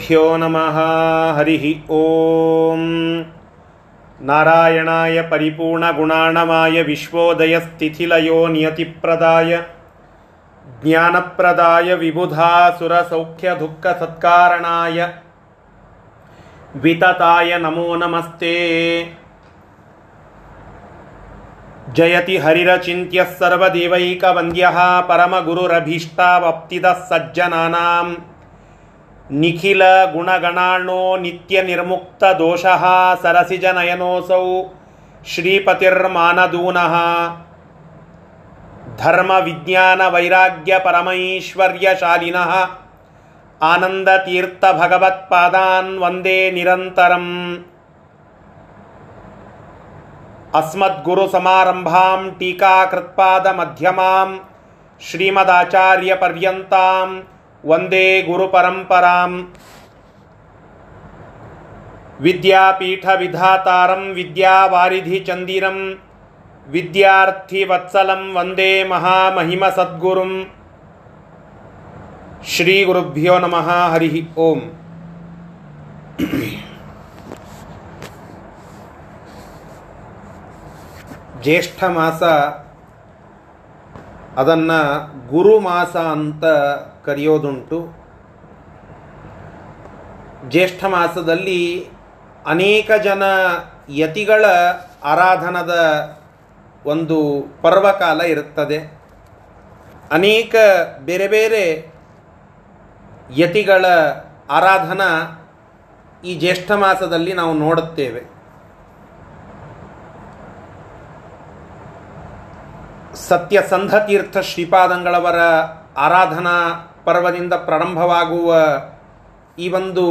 गुरुभ्यो नमः हरिः ॐ नारायणाय परिपूर्णगुणाणमाय विश्वोदयस्थितिलयो नियतिप्रदाय ज्ञानप्रदाय विबुधासुरसौख्यदुःखसत्कारणाय वितताय नमो नमस्ते जयति हरिरचिन्त्यः सर्वदेवैकवन्द्यः परमगुरुरभीष्टावप्तिदः सज्जनानाम् ನಿಖಿಲ ಗುಣಗಣಾಣೋ ನಿತ್ಯ ನಿರ್ಮುಕ್ತ ದೋಷಃ ಸರಸಿಜ ನಯನೋಸೌ ಶ್ರೀಪತಿರ್ಮಾನದೂನಃ. ಧರ್ಮ ವಿಜ್ಞಾನ ವೈರಾಗ್ಯ ಪರಮೈಶ್ವರ್ಯಶಾಲಿನಃ. ಆನಂದತೀರ್ಥ ಭಗವತ್ಪಾದಾನ್ ವಂದೇ ನಿರಂತರಂ. ಅಸ್ಮದ್ಗುರುಸಮಾರಂಭಾಂ ಟೀಕಾಕೃತ್ಪಾದ ಮಧ್ಯಮಾಂ ಶ್ರೀಮದಾಚಾರ್ಯಪರ್ಯಂತಾಂ वंदे वंदे गुरुपरम्पराम्। विद्यापीठविधातारं विद्यावारिधिचन्दिरं विद्यार्थिवत्सलं वंदे महामहिमसद्गुरुं श्रीगुरुभ्यो नम हरि ओम्। ज्येष्ठमास ಅದನ್ನು ಗುರು ಮಾಸ ಅಂತ ಕರೆಯೋದುಂಟು. ಜ್ಯೇಷ್ಠ ಮಾಸದಲ್ಲಿ ಅನೇಕ ಜನ ಯತಿಗಳ ಆರಾಧನದ ಒಂದು ಪರ್ವಕಾಲ ಇರುತ್ತದೆ. ಅನೇಕ ಬೇರೆ ಬೇರೆ ಯತಿಗಳ ಆರಾಧನಾ ಈ ಜ್ಯೇಷ್ಠ ಮಾಸದಲ್ಲಿ ನಾವು ನೋಡುತ್ತೇವೆ. ಸತ್ಯಸಂಧತೀರ್ಥ ಶ್ರೀಪಾದಂಗಳವರ ಆರಾಧನಾ ಪರ್ವದಿಂದ ಪ್ರಾರಂಭವಾಗುವ ಈ ಒಂದು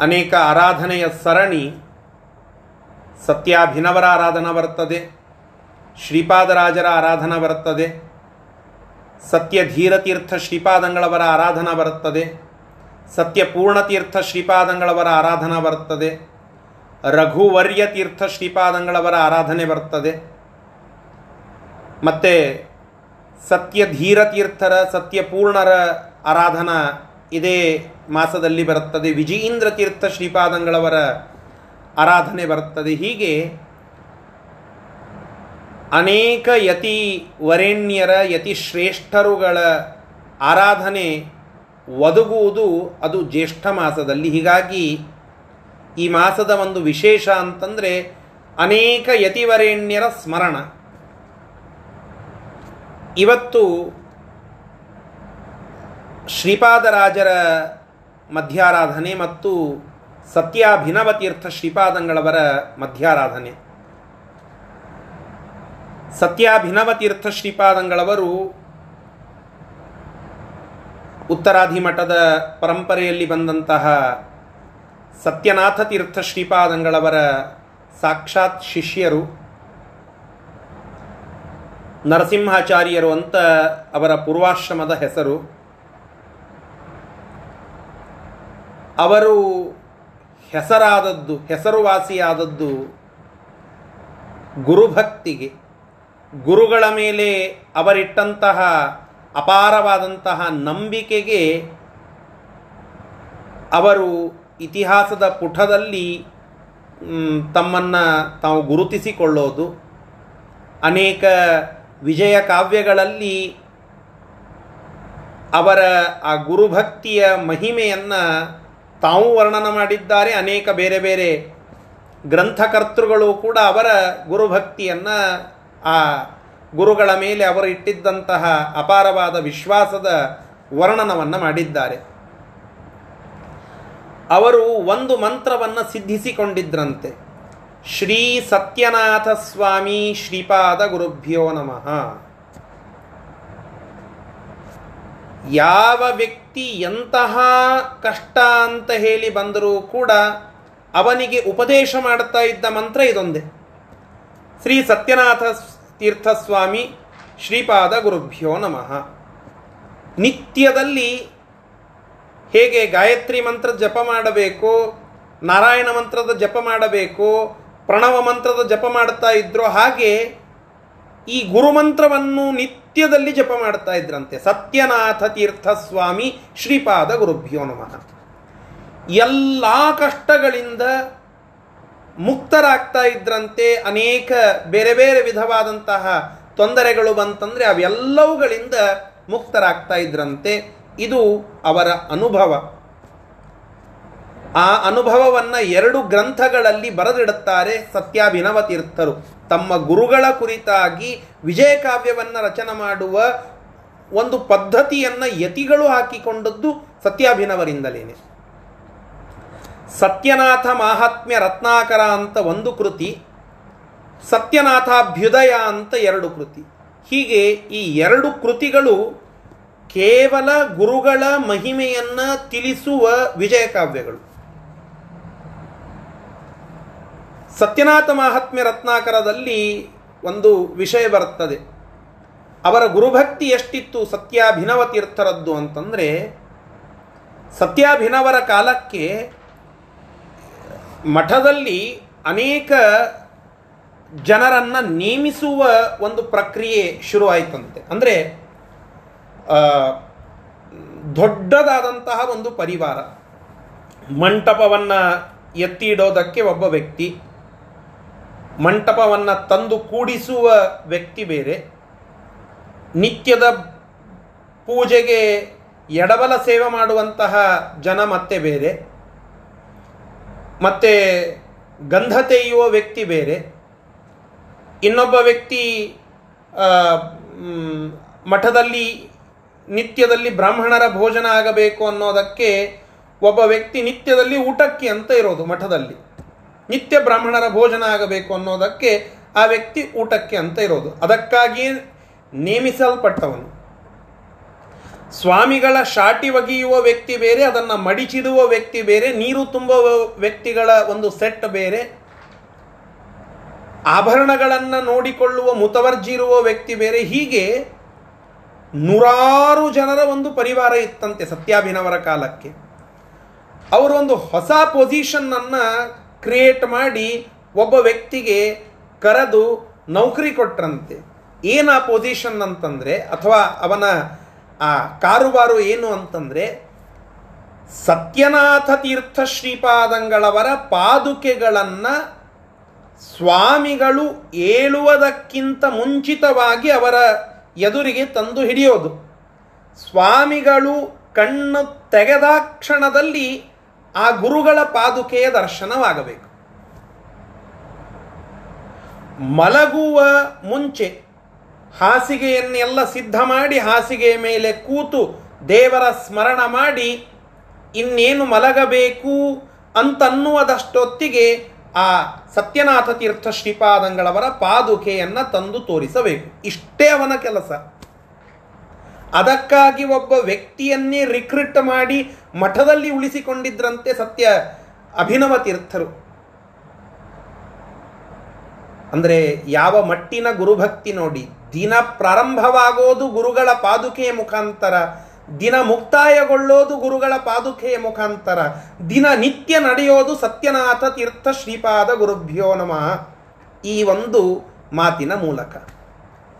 ಅನೇಕ ಆರಾಧನೆಯ ಸರಣಿ ಸತ್ಯಾಭಿನವರ ಆರಾಧನಾ ಬರ್ತದೆ ಶ್ರೀಪಾದರಾಜರ ಆರಾಧನಾ ಬರುತ್ತದೆ, ಸತ್ಯಧೀರತೀರ್ಥ ಶ್ರೀಪಾದಂಗಳವರ ಆರಾಧನಾ ಬರುತ್ತದೆ, ಸತ್ಯಪೂರ್ಣತೀರ್ಥ ಶ್ರೀಪಾದಂಗಳವರ ಆರಾಧನಾ ಬರುತ್ತದೆ ರಘುವರ್ಯ ತೀರ್ಥ ಶ್ರೀಪಾದಂಗಳವರ ಆರಾಧನೆ ಬರ್ತದೆ ಮತ್ತು ಸತ್ಯ ಧೀರತೀರ್ಥರ ಸತ್ಯಪೂರ್ಣರ ಆರಾಧನಾ ಇದೇ ಮಾಸದಲ್ಲಿ ಬರುತ್ತದೆ. ವಿಜಯೀಂದ್ರ ತೀರ್ಥ ಶ್ರೀಪಾದಂಗಳವರ ಆರಾಧನೆ ಬರುತ್ತದೆ. ಹೀಗೆ ಅನೇಕ ಯತಿ ವರೇಣ್ಯರ, ಯತಿ ಶ್ರೇಷ್ಠರುಗಳ ಆರಾಧನೆ ಒದಗುವುದು ಅದು ಜ್ಯೇಷ್ಠ ಮಾಸದಲ್ಲಿ. ಹೀಗಾಗಿ ಈ ಮಾಸದ ಒಂದು ವಿಶೇಷ ಅಂತಂದರೆ ಅನೇಕ ಯತಿವರೆಣ್ಯರ ಸ್ಮರಣ. ಇವತ್ತು ಶ್ರೀಪಾದರಾಜರ ಮಧ್ಯಾರಾಧನೆ ಮತ್ತು ಸತ್ಯಾಭಿನವತೀರ್ಥ ಶ್ರೀಪಾದಂಗಳವರ ಮಧ್ಯಾರಾಧನೆ. ಸತ್ಯಾಭಿನವತೀರ್ಥ ಶ್ರೀಪಾದಂಗಳವರು ಉತ್ತರಾಧಿಮಠದ ಪರಂಪರೆಯಲ್ಲಿ ಬಂದಂತಹ ಸತ್ಯನಾಥ ತೀರ್ಥ ಶ್ರೀಪಾದಂಗಳವರ ಸಾಕ್ಷಾತ್ ಶಿಷ್ಯರು. ನರಸಿಂಹಾಚಾರ್ಯರು ಅಂತ ಅವರ ಪೂರ್ವಾಶ್ರಮದ ಹೆಸರು. ಅವರು ಹೆಸರಾದದ್ದು, ಹೆಸರುವಾಸಿಯಾದದ್ದು ಗುರುಭಕ್ತಿಗೆ. ಗುರುಗಳ ಮೇಲೆ ಅವರಿಟ್ಟಂತಹ ಅಪಾರವಾದಂತಹ ನಂಬಿಕೆಗೆ ಅವರು ಇತಿಹಾಸದ ಪುಟದಲ್ಲಿ ತಮ್ಮನ್ನು ತಾವು ಗುರುತಿಸಿಕೊಳ್ಳೋದು. ಅನೇಕ ವಿಜಯ ಕಾವ್ಯಗಳಲ್ಲಿ ಅವರ ಆ ಗುರುಭಕ್ತಿಯ ಮಹಿಮೆಯನ್ನು ತಾವು ವರ್ಣನ ಮಾಡಿದ್ದಾರೆ. ಅನೇಕ ಬೇರೆ ಬೇರೆ ಗ್ರಂಥಕರ್ತೃಗಳು ಕೂಡ ಅವರ ಗುರುಭಕ್ತಿಯನ್ನು ಆ ಗುರುಗಳ ಮೇಲೆ ಅವರು ಇಟ್ಟಿದ್ದಂತಹ ಅಪಾರವಾದ ವಿಶ್ವಾಸದ ವರ್ಣನವನ್ನು ಮಾಡಿದ್ದಾರೆ. ಅವರು ಒಂದು ಮಂತ್ರವನ್ನು ಸಿದ್ಧಿಸಿಕೊಂಡಿದ್ರಂತೆ. ಶ್ರೀ ಸತ್ಯನಾಥ ಸ್ವಾಮಿ ಶ್ರೀಪಾದ ಗುರುಭ್ಯೋ ನಮಃ. ಯಾವ ವ್ಯಕ್ತಿ ಎಂತಹ ಕಷ್ಟ ಅಂತ ಹೇಳಿ ಬಂದರೂ ಕೂಡ ಅವನಿಗೆ ಉಪದೇಶ ಮಾಡುತ್ತಾ ಇದ್ದ ಮಂತ್ರ ಇದೊಂದೇ. ಶ್ರೀ ಸತ್ಯನಾಥ ತೀರ್ಥಸ್ವಾಮಿ ಶ್ರೀಪಾದ ಗುರುಭ್ಯೋ ನಮಃ. ನಿತ್ಯದಲ್ಲಿ ಹೇಗೆ ಗಾಯತ್ರಿ ಮಂತ್ರ ಜಪ ಮಾಡಬೇಕು, ನಾರಾಯಣ ಮಂತ್ರದ ಜಪ ಮಾಡಬೇಕು ಪ್ರಣವ ಮಂತ್ರದ ಜಪ ಮಾಡ್ತಾ ಇದ್ರೋ ಹಾಗೆ ಈ ಗುರುಮಂತ್ರವನ್ನು ನಿತ್ಯ ನಿತ್ಯದಲ್ಲಿ ಜಪ ಮಾಡ್ತಾ ಇದ್ರಂತೆ. ಸತ್ಯನಾಥ ತೀರ್ಥ ಸ್ವಾಮಿ ಶ್ರೀಪಾದ ಗುರುಭ್ಯೋ ನಮಃ. ಎಲ್ಲ ಕಷ್ಟಗಳಿಂದ ಮುಕ್ತರಾಗ್ತಾ ಇದ್ರಂತೆ. ಅನೇಕ ಬೇರೆ ಬೇರೆ ವಿಧವಾದಂತಹ ತೊಂದರೆಗಳು ಬಂತಂದರೆ ಅವೆಲ್ಲವುಗಳಿಂದ ಮುಕ್ತರಾಗ್ತಾ ಇದ್ರಂತೆ. ಇದು ಅವರ ಅನುಭವ. ಆ ಅನುಭವವನ್ನು ಎರಡು ಗ್ರಂಥಗಳಲ್ಲಿ ಬರೆದಿಡುತ್ತಾರೆ ಸತ್ಯಾಭಿನವ ತೀರ್ಥರು ತಮ್ಮ ಗುರುಗಳ ಕುರಿತಾಗಿ ವಿಜಯ ಕಾವ್ಯವನ್ನ ರಚನೆ ಮಾಡುವ ಒಂದು ಪದ್ಧತಿಯನ್ನ ಯತಿಗಳು ಹಾಕಿಕೊಂಡದ್ದು ಸತ್ಯಾಭಿನವರಿಂದಲೇನೆ. ಸತ್ಯನಾಥ ಮಾಹಾತ್ಮ್ಯ ರತ್ನಾಕರ ಅಂತ ಒಂದು ಕೃತಿ, ಸತ್ಯನಾಥಾಭ್ಯುದಯ ಅಂತ ಎರಡು ಕೃತಿ. ಹೀಗೆ ಈ ಎರಡು ಕೃತಿಗಳು ಕೇವಲ ಗುರುಗಳ ಮಹಿಮೆಯನ್ನು ತಿಳಿಸುವ ವಿಜಯ ಸತ್ಯನಾಥ ಮಹಾತ್ಮ್ಯ ರತ್ನಾಕರದಲ್ಲಿ ಒಂದು ವಿಷಯ ಬರುತ್ತದೆ. ಅವರ ಗುರುಭಕ್ತಿ ಎಷ್ಟಿತ್ತು ಸತ್ಯಾಭಿನವ ತೀರ್ಥರದ್ದು ಅಂತಂದರೆ, ಸತ್ಯಾಭಿನವರ ಕಾಲಕ್ಕೆ ಮಠದಲ್ಲಿ ಅನೇಕ ಜನರನ್ನು ನೇಮಿಸುವ ಒಂದು ಪ್ರಕ್ರಿಯೆ ಶುರುವಾಯಿತಂತೆ. ಅಂದರೆ ದೊಡ್ಡದಾದಂತಹ ಒಂದು ಪರಿವಾರ. ಮಂಟಪವನ್ನು ಎತ್ತಿಡೋದಕ್ಕೆ ಒಬ್ಬ ವ್ಯಕ್ತಿ ಮಂಟಪವನ್ನು ತಂದು ಕೂಡಿಸುವ ವ್ಯಕ್ತಿ ಬೇರೆ. ನಿತ್ಯದ ಪೂಜೆಗೆ ಎಡಬಲ ಸೇವೆ ಮಾಡುವಂತಹ ಜನ ಮತ್ತೆ ಬೇರೆ. ಮತ್ತೆ ಗಂಧ ತೆಯ್ಯುವ ವ್ಯಕ್ತಿ ಬೇರೆ. ಇನ್ನೊಬ್ಬ ವ್ಯಕ್ತಿ ಮಠದಲ್ಲಿ, ನಿತ್ಯದಲ್ಲಿ ಬ್ರಾಹ್ಮಣರ ಭೋಜನ ಆಗಬೇಕು ಅನ್ನೋದಕ್ಕೆ ಒಬ್ಬ ವ್ಯಕ್ತಿ ನಿತ್ಯದಲ್ಲಿ ಊಟಕ್ಕೆ ಅಂತ ಇರೋದು ಮಠದಲ್ಲಿ. ನಿತ್ಯ ಬ್ರಾಹ್ಮಣರ ಭೋಜನ ಆಗಬೇಕು ಅನ್ನೋದಕ್ಕೆ ಆ ವ್ಯಕ್ತಿ ಊಟಕ್ಕೆ ಅಂತ ಇರೋದು. ಅದಕ್ಕಾಗಿ ನೇಮಿಸಲ್ಪಟ್ಟವನು. ಸ್ವಾಮಿಗಳ ಶಾಟಿ ಒಗೆಯುವ ವ್ಯಕ್ತಿ ಬೇರೆ, ಅದನ್ನು ಮಡಿಚಿಡುವ ವ್ಯಕ್ತಿ ಬೇರೆ, ನೀರು ತುಂಬುವ ವ್ಯಕ್ತಿಗಳ ಒಂದು ಸೆಟ್ ಬೇರೆ. ಆಭರಣಗಳನ್ನು ನೋಡಿಕೊಳ್ಳುವ ಮುತವರ್ಜಿ ಇರುವ ವ್ಯಕ್ತಿ ಬೇರೆ. ಹೀಗೆ ನೂರಾರು ಜನರ ಒಂದು ಪರಿವಾರ ಇತ್ತಂತೆ ಸತ್ಯಾಭಿನವರ ಕಾಲಕ್ಕೆ. ಅವರೊಂದು ಹೊಸ ಪೊಸಿಷನ್ನನ್ನು ಕ್ರಿಯೇಟ್ ಮಾಡಿ ಒಬ್ಬ ವ್ಯಕ್ತಿಗೆ ಕರೆದು ನೌಕರಿ ಕೊಟ್ರಂತೆ. ಏನು ಆ ಪೊಸಿಷನ್ ಅಂತಂದರೆ, ಅಥವಾ ಅವನ ಆ ಕಾರುಬಾರು ಏನು ಅಂತಂದರೆ, ಸತ್ಯನಾಥ ತೀರ್ಥ ಶ್ರೀಪಾದಂಗಳವರ ಪಾದುಕೆಗಳನ್ನು ಸ್ವಾಮಿಗಳು ಏಳುವುದಕ್ಕಿಂತ ಮುಂಚಿತವಾಗಿ ಅವರ ಎದುರಿಗೆ ತಂದು ಹಿಡಿಯೋದು. ಸ್ವಾಮಿಗಳು ಕಣ್ಣು ತೆಗೆದ ಕ್ಷಣದಲ್ಲಿ ಆ ಗುರುಗಳ ಪಾದುಕೆಯ ದರ್ಶನವಾಗಬೇಕು. ಮಲಗುವ ಮುಂಚೆ ಹಾಸಿಗೆಯನ್ನೆಲ್ಲ ಸಿದ್ಧ ಮಾಡಿ ಹಾಸಿಗೆಯ ಮೇಲೆ ಕೂತು ದೇವರ ಸ್ಮರಣ ಮಾಡಿ ಇನ್ನೇನು ಮಲಗಬೇಕು ಅಂತನ್ನುವುದಷ್ಟೊತ್ತಿಗೆ ಆ ಸತ್ಯನಾಥ ತೀರ್ಥ ಶ್ರೀಪಾದಂಗಳವರ ಪಾದುಕೆಯನ್ನು ತಂದು ತೋರಿಸಬೇಕು. ಇಷ್ಟೇ ಅವನ ಕೆಲಸ. ಅದಕ್ಕಾಗಿ ಒಬ್ಬ ವ್ಯಕ್ತಿಯನ್ನೇ ರಿಕ್ರೂಟ್ ಮಾಡಿ ಮಠದಲ್ಲಿ ಉಳಿಸಿಕೊಂಡಿದ್ರಂತೆ ಸತ್ಯ ಅಭಿನವ ತೀರ್ಥರು. ಅಂದರೆ ಯಾವ ಮಟ್ಟಿನ ಗುರುಭಕ್ತಿ ನೋಡಿ, ದಿನ ಪ್ರಾರಂಭವಾಗೋದು ಗುರುಗಳ ಪಾದುಕೆಯ ಮುಖಾಂತರ, ದಿನ ಮುಕ್ತಾಯಗೊಳ್ಳೋದು ಗುರುಗಳ ಪಾದುಕೆಯ ಮುಖಾಂತರ, ದಿನ ನಿತ್ಯ ನಡೆಯೋದು ಸತ್ಯನಾಥ ತೀರ್ಥ ಶ್ರೀಪಾದ ಗುರುಭ್ಯೋ ನಮಃ. ಈ ಒಂದು ಮಾತಿನ ಮೂಲಕ.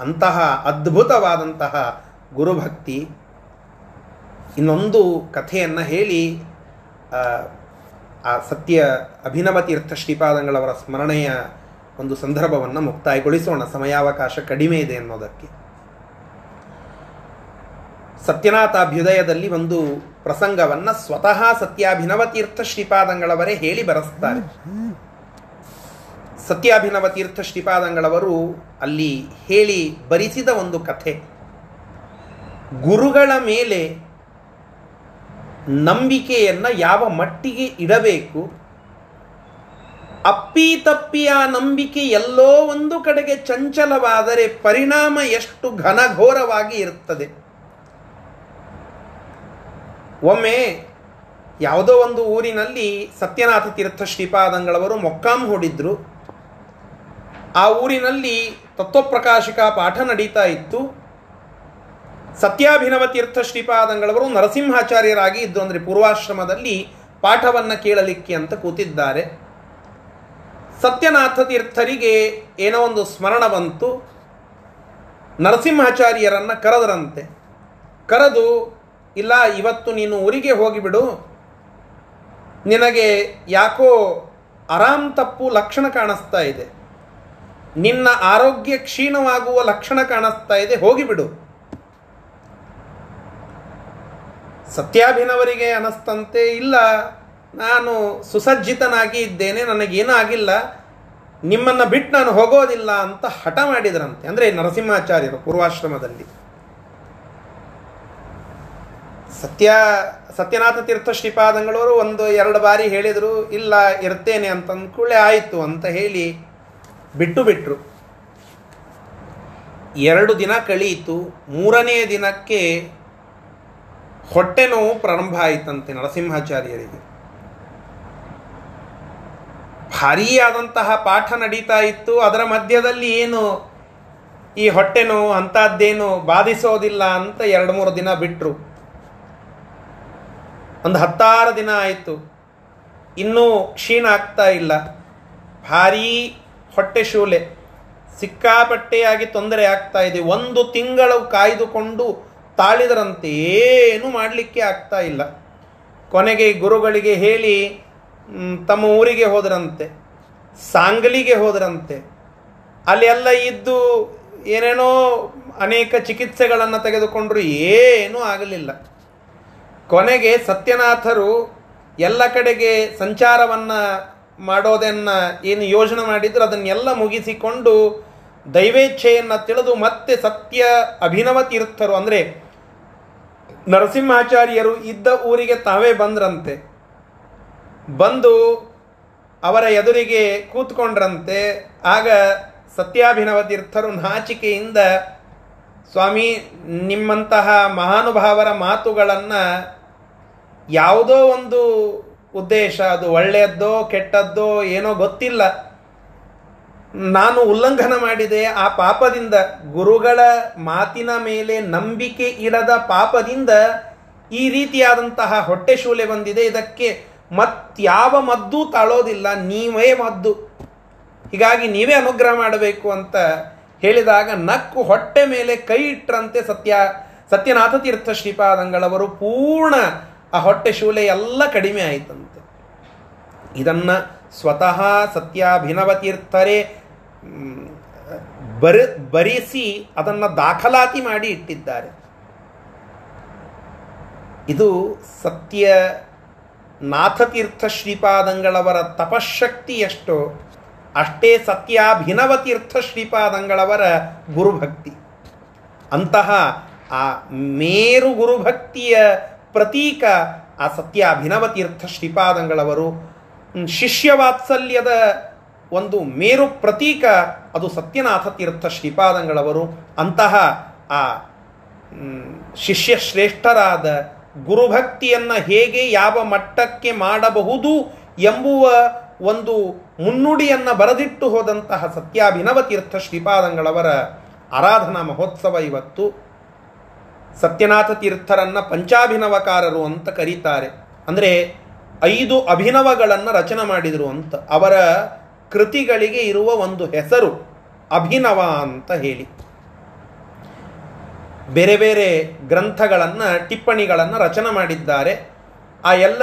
ಅಂತಹ ಅದ್ಭುತವಾದಂತಹ ಗುರುಭಕ್ತಿ. ಇನ್ನೊಂದು ಕಥೆಯನ್ನು ಹೇಳಿ, ಆ ಸತ್ಯ ಅಭಿನವ ತೀರ್ಥ ಶ್ರೀಪಾದಂಗಳವರ ಸ್ಮರಣೆಯ ಒಂದು ಸಂದರ್ಭವನ್ನು ಮುಕ್ತಾಯಗೊಳಿಸೋಣ. ಸಮಯಾವಕಾಶ ಕಡಿಮೆ ಇದೆ ಅನ್ನೋದಕ್ಕೆ. ಸತ್ಯನಾಥಾಭ್ಯುದಯದಲ್ಲಿ ಒಂದು ಪ್ರಸಂಗವನ್ನು ಸ್ವತಃ ಸತ್ಯಾಭಿನವ ತೀರ್ಥ ಶ್ರೀಪಾದಂಗಳವರೇ ಹೇಳಿ ಬರೆಸ್ತಾರೆ. ಸತ್ಯಾಭಿನವ ತೀರ್ಥ ಶ್ರೀಪಾದಂಗಳವರು ಅಲ್ಲಿ ಹೇಳಿ ಬರಿಸಿದ ಒಂದು ಕಥೆ. ಗುರುಗಳ ಮೇಲೆ ನಂಬಿಕೆಯನ್ನು ಯಾವ ಮಟ್ಟಿಗೆ ಇಡಬೇಕು? ಅಪ್ಪಿ ತಪ್ಪಿ ಆ ನಂಬಿಕೆ ಎಲ್ಲೋ ಒಂದು ಕಡೆಗೆ ಚಂಚಲವಾದರೆ ಪರಿಣಾಮ ಎಷ್ಟು ಘನಘೋರವಾಗಿ ಇರುತ್ತದೆ. ಒಮ್ಮೆ ಯಾವುದೋ ಒಂದು ಊರಿನಲ್ಲಿ ಸತ್ಯನಾಥ ತೀರ್ಥ ಶ್ರೀಪಾದಂಗಳವರು ಮೊಕ್ಕಾಂ ಹೂಡಿದ್ರು. ಆ ಊರಿನಲ್ಲಿ ತತ್ವಪ್ರಕಾಶಿಕ ಪಾಠ ನಡೀತಾ ಇತ್ತು. ಸತ್ಯಾಭಿನವ ತೀರ್ಥ ಶ್ರೀಪಾದಂಗಳವರು ನರಸಿಂಹಾಚಾರ್ಯರಾಗಿ ಇದ್ದು ಅಂದರೆ ಪೂರ್ವಾಶ್ರಮದಲ್ಲಿ ಪಾಠವನ್ನು ಕೇಳಲಿಕ್ಕೆ ಅಂತ ಕೂತಿದ್ದಾರೆ. ಸತ್ಯನಾಥ ತೀರ್ಥರಿಗೆ ಏನೋ ಒಂದು ಸ್ಮರಣ ಬಂತು. ನರಸಿಂಹಾಚಾರ್ಯರನ್ನು ಕರೆದರಂತೆ. ಕರೆದು, ಇಲ್ಲ, ಇವತ್ತು ನೀನು ಊರಿಗೆ ಹೋಗಿಬಿಡು. ನಿನಗೆ ಯಾಕೋ ಆರಾಮ್ ತಪ್ಪು ಲಕ್ಷಣ ಕಾಣಿಸ್ತಾ ಇದೆ. ನಿನ್ನ ಆರೋಗ್ಯ ಕ್ಷೀಣವಾಗುವ ಲಕ್ಷಣ ಕಾಣಿಸ್ತಾ ಇದೆ, ಹೋಗಿಬಿಡು. ಸತ್ಯಾಭಿನವರಿಗೆ ಅನಿಸ್ತಂತೆ ಇಲ್ಲ. ನಾನು ಸುಸಜ್ಜಿತನಾಗಿ ಇದ್ದೇನೆ ನನಗೇನೂ ಆಗಿಲ್ಲ ನಿಮ್ಮನ್ನು ಬಿಟ್ಟು ನಾನು ಹೋಗೋದಿಲ್ಲ ಅಂತ ಹಠ ಮಾಡಿದ್ರಂತೆ. ಅಂದರೆ ನರಸಿಂಹಾಚಾರ್ಯರು ಪೂರ್ವಾಶ್ರಮದಲ್ಲಿ. ಸತ್ಯ, ಸತ್ಯನಾಥ ತೀರ್ಥ ಶ್ರೀಪಾದಂಗಳವರು ಒಂದು ಎರಡು ಬಾರಿ ಹೇಳಿದರು, ಇಲ್ಲ, ಇರ್ತೇನೆ ಅಂತ ಆಯಿತು ಅಂತ ಹೇಳಿ ಬಿಟ್ಟು ಬಿಟ್ಟರು ಎರಡು ದಿನ ಕಳೆಯಿತು ಮೂರನೇ ದಿನಕ್ಕೆ ಹೊಟ್ಟೆ ನೋವು ಪ್ರಾರಂಭ ಆಯಿತಂತೆ ನರಸಿಂಹಾಚಾರ್ಯರಿಗೆ. ಭಾರೀಯಾದಂತಹ ಪಾಠ ನಡೀತಾ ಇತ್ತು. ಅದರ ಮಧ್ಯದಲ್ಲಿ ಏನು ಈ ಹೊಟ್ಟೆ ನೋವು ಅಂಥದ್ದೇನು ಬಾಧಿಸೋದಿಲ್ಲ ಅಂತ ಎರಡು ಮೂರು ದಿನ ಬಿಟ್ಟರು ಒಂದು ಹತ್ತಾರು ದಿನ ಆಯಿತು. ಇನ್ನೂ ಕ್ಷೀಣ ಆಗ್ತಾ ಇಲ್ಲ. ಭಾರೀ ಹೊಟ್ಟೆ ಶೂಲೆ. ಸಿಕ್ಕಾಪಟ್ಟೆಯಾಗಿ ತೊಂದರೆ ಆಗ್ತಾ ಇದೆ. ಒಂದು ತಿಂಗಳು ಕಾಯ್ದುಕೊಂಡು ತಾಳಿದರಂತೆ ಏನು ಮಾಡಲಿಕ್ಕೆ ಆಗ್ತಾ ಇಲ್ಲ. ಕೊನೆಗೆ ಗುರುಗಳಿಗೆ ಹೇಳಿ ತಮ್ಮ ಊರಿಗೆ ಹೋದರಂತೆ, ಸಾಂಗ್ಲಿಗೆ ಹೋದರಂತೆ. ಅಲ್ಲಿ ಎಲ್ಲ ಇದ್ದು ಏನೇನೋ ಅನೇಕ ಚಿಕಿತ್ಸೆಗಳನ್ನು ತೆಗೆದುಕೊಂಡ್ರು ಏನೂ ಆಗಲಿಲ್ಲ. ಕೊನೆಗೆ ಸತ್ಯನಾಥರು ಎಲ್ಲ ಕಡೆಗೆ ಸಂಚಾರವನ್ನು ಮಾಡೋದನ್ನು ಏನು ಯೋಜನೆ ಮಾಡಿದ್ರು, ಅದನ್ನೆಲ್ಲ ಮುಗಿಸಿಕೊಂಡು ದೈವೇಚ್ಛೆಯನ್ನು ತಿಳಿದು ಮತ್ತೆ ಸತ್ಯ ಅಭಿನವ ತೀರ್ಥರು ಅಂದರೆ ನರಸಿಂಹಾಚಾರ್ಯರು ಇದ್ದ ಊರಿಗೆ ತಾವೇ ಬಂದ್ರಂತೆ. ಬಂದು ಅವರ ಎದುರಿಗೆ ಕೂತ್ಕೊಂಡ್ರಂತೆ. ಆಗ ಸತ್ಯಾಭಿನವ ತೀರ್ಥರು ನಾಚಿಕೆಯಿಂದ, ಸ್ವಾಮಿ, ನಿಮ್ಮಂತಹ ಮಹಾನುಭಾವರ ಮಾತುಗಳನ್ನು ಯಾವುದೋ ಒಂದು ಉದ್ದೇಶ, ಅದು ಒಳ್ಳೆಯದ್ದೋ ಕೆಟ್ಟದ್ದೋ ಏನೋ ಗೊತ್ತಿಲ್ಲ. ನಾನು ಉಲ್ಲಂಘನ ಮಾಡಿದೆ, ಆ ಪಾಪದಿಂದ ಗುರುಗಳ ಮಾತಿನ ಮೇಲೆ ನಂಬಿಕೆ ಇಡದ ಪಾಪದಿಂದ ಈ ರೀತಿಯಾದಂತಹ ಹೊಟ್ಟೆ ಶೂಲೆ ಬಂದಿದೆ. ಇದಕ್ಕೆ ಮತ್ಯಾವ ಮದ್ದು ತಾಳೋದಿಲ್ಲ, ನೀವೇ ಮದ್ದು. ಹೀಗಾಗಿ ನೀವೇ ಅನುಗ್ರಹ ಮಾಡಬೇಕು ಅಂತ ಹೇಳಿದಾಗ ನಕ್ಕು ಹೊಟ್ಟೆ ಮೇಲೆ ಕೈ ಇಟ್ಟರಂತೆ ಸತ್ಯ, ಸತ್ಯನಾಥ ತೀರ್ಥ ಶ್ರೀಪಾದಂಗಳವರು ಪೂರ್ಣ ಆ ಹೊಟ್ಟೆ ಶೂಲೆ ಎಲ್ಲ ಕಡಿಮೆ ಆಯಿತಂತೆ. ಇದನ್ನ ಸ್ವತಃ ಸತ್ಯಾಭಿನವ ತೀರ್ಥರೇ ಬರ, ಬರೆಸಿ ಅದನ್ನು ದಾಖಲಾತಿ ಮಾಡಿ ಇಟ್ಟಿದ್ದಾರೆ. ಇದು ಸತ್ಯ ನಾಥತೀರ್ಥ ಶ್ರೀಪಾದಂಗಳವರ ತಪಶಕ್ತಿ ಎಷ್ಟೋ, ಅಷ್ಟೇ ಸತ್ಯಾಭಿನವತೀರ್ಥ ಶ್ರೀಪಾದಂಗಳವರ ಗುರುಭಕ್ತಿ. ಅಂತಹ ಆ ಮೇರು ಗುರುಭಕ್ತಿಯ ಪ್ರತೀಕ ಆ ಸತ್ಯ ಅಭಿನವತೀರ್ಥ ಶ್ರೀಪಾದಂಗಳವರು ಶಿಷ್ಯವಾತ್ಸಲ್ಯದ ಒಂದು ಮೇರು ಪ್ರತೀಕ ಅದು ಸತ್ಯನಾಥ ತೀರ್ಥ ಶ್ರೀಪಾದಂಗಳವರು. ಅಂತಹ ಆ ಶಿಷ್ಯ ಶ್ರೇಷ್ಠರಾದ ಗುರುಭಕ್ತಿಯನ್ನು ಹೇಗೆ ಯಾವ ಮಟ್ಟಕ್ಕೆ ಮಾಡಬಹುದು ಎಂಬುವ ಒಂದು ಮುನ್ನುಡಿಯನ್ನು ಬರೆದಿಟ್ಟು ಹೋದಂತಹ ಸತ್ಯಾಭಿನವ ತೀರ್ಥ ಶ್ರೀಪಾದಂಗಳವರ ಆರಾಧನಾ ಮಹೋತ್ಸವ ಇವತ್ತು. ಸತ್ಯನಾಥ ತೀರ್ಥರನ್ನು ಪಂಚಾಭಿನವಕಾರರು ಅಂತ ಕರೀತಾರೆ. ಅಂದರೆ ಐದು ಅಭಿನವಗಳನ್ನು ರಚನೆ ಮಾಡಿದರು ಅಂತ. ಅವರ ಕೃತಿಗಳಿಗೆ ಇರುವ ಒಂದು ಹೆಸರು ಅಭಿನವ ಅಂತ ಹೇಳಿ. ಬೇರೆ ಬೇರೆ ಗ್ರಂಥಗಳನ್ನು, ಟಿಪ್ಪಣಿಗಳನ್ನು ರಚನೆ ಮಾಡಿದ್ದಾರೆ. ಆ ಎಲ್ಲ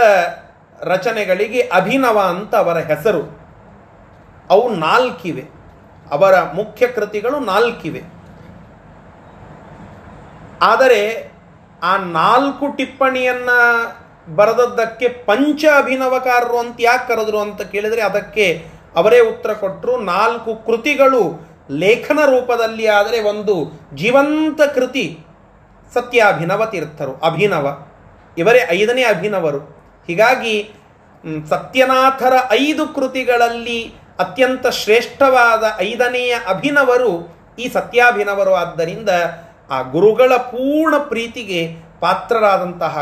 ರಚನೆಗಳಿಗೆ ಅಭಿನವ ಅಂತ ಅವರ ಹೆಸರು. ಅವು ನಾಲ್ಕಿವೆ. ಅವರ ಮುಖ್ಯ ಕೃತಿಗಳು ನಾಲ್ಕಿವೆ. ಆದರೆ ಆ ನಾಲ್ಕು ಟಿಪ್ಪಣಿಯನ್ನು ಬರೆದದ್ದಕ್ಕೆ ಪಂಚ ಅಭಿನವಕಾರರು ಅಂತ ಯಾಕೆ ಕರೆದ್ರು ಅಂತ ಕೇಳಿದರೆ ಅದಕ್ಕೆ ಅವರೇ ಉತ್ತರ ಕೊಟ್ಟರು ನಾಲ್ಕು ಕೃತಿಗಳು ಲೇಖನ ರೂಪದಲ್ಲಿ ಆದರೆ ಒಂದು ಜೀವಂತ ಕೃತಿ ಸತ್ಯಾಭಿನವ ತೀರ್ಥರು. ಅಭಿನವ. ಇವರೇ ಐದನೇ ಅಭಿನವರು. ಹೀಗಾಗಿ ಸತ್ಯನಾಥರ ಐದು ಕೃತಿಗಳಲ್ಲಿ ಅತ್ಯಂತ ಶ್ರೇಷ್ಠವಾದ ಐದನೆಯ ಅಭಿನವರು ಈ ಸತ್ಯಾಭಿನವರು. ಆದ್ದರಿಂದ ಆ ಗುರುಗಳ ಪೂರ್ಣ ಪ್ರೀತಿಗೆ ಪಾತ್ರರಾದಂತಹ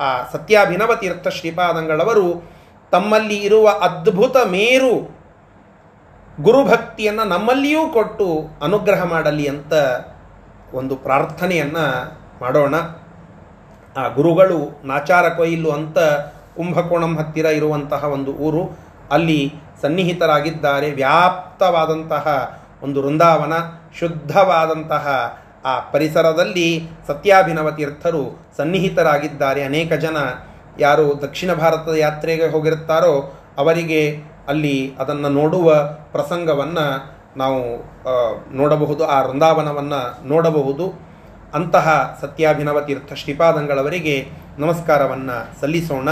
ಆ ಸತ್ಯಾಭಿನವ ತೀರ್ಥ ಶ್ರೀಪಾದಂಗಳವರು ತಮ್ಮಲ್ಲಿ ಇರುವ ಅದ್ಭುತ ಮೇರು ಗುರುಭಕ್ತಿಯನ್ನು ನಮ್ಮಲ್ಲಿಯೂ ಕೊಟ್ಟು ಅನುಗ್ರಹ ಮಾಡಲಿ ಅಂತ ಒಂದು ಪ್ರಾರ್ಥನೆಯನ್ನು ಮಾಡೋಣ. ಆ ಗುರುಗಳು ನಾಚಾರ ಕೊಯ್ಲು ಅಂತ ಕುಂಭಕೋಣಂ ಹತ್ತಿರ ಇರುವಂತಹ ಒಂದು ಊರು. ಅಲ್ಲಿ ಸನ್ನಿಹಿತರಾಗಿದ್ದಾರೆ. ವ್ಯಾಪ್ತವಾದಂತಹ ಒಂದು ವೃಂದಾವನ, ಶುದ್ಧವಾದಂತಹ ಆ ಪರಿಸರದಲ್ಲಿ ಸತ್ಯಾಭಿನವ ತೀರ್ಥರು ಸನ್ನಿಹಿತರಾಗಿದ್ದಾರೆ. ಅನೇಕ ಜನ ಯಾರು ದಕ್ಷಿಣ ಭಾರತದ ಯಾತ್ರೆಗೆ ಹೋಗಿರುತ್ತಾರೋ ಅವರಿಗೆ ಅಲ್ಲಿ ಅದನ್ನು ನೋಡುವ ಪ್ರಸಂಗವನ್ನು ನಾವು ನೋಡಬಹುದು, ಆ ವೃಂದಾವನವನ್ನು ನೋಡಬಹುದು. ಅಂತಹ ಸತ್ಯಾಭಿನವ ತೀರ್ಥ ಶ್ರೀಪಾದಂಗಳವರಿಗೆ ನಮಸ್ಕಾರವನ್ನು ಸಲ್ಲಿಸೋಣ.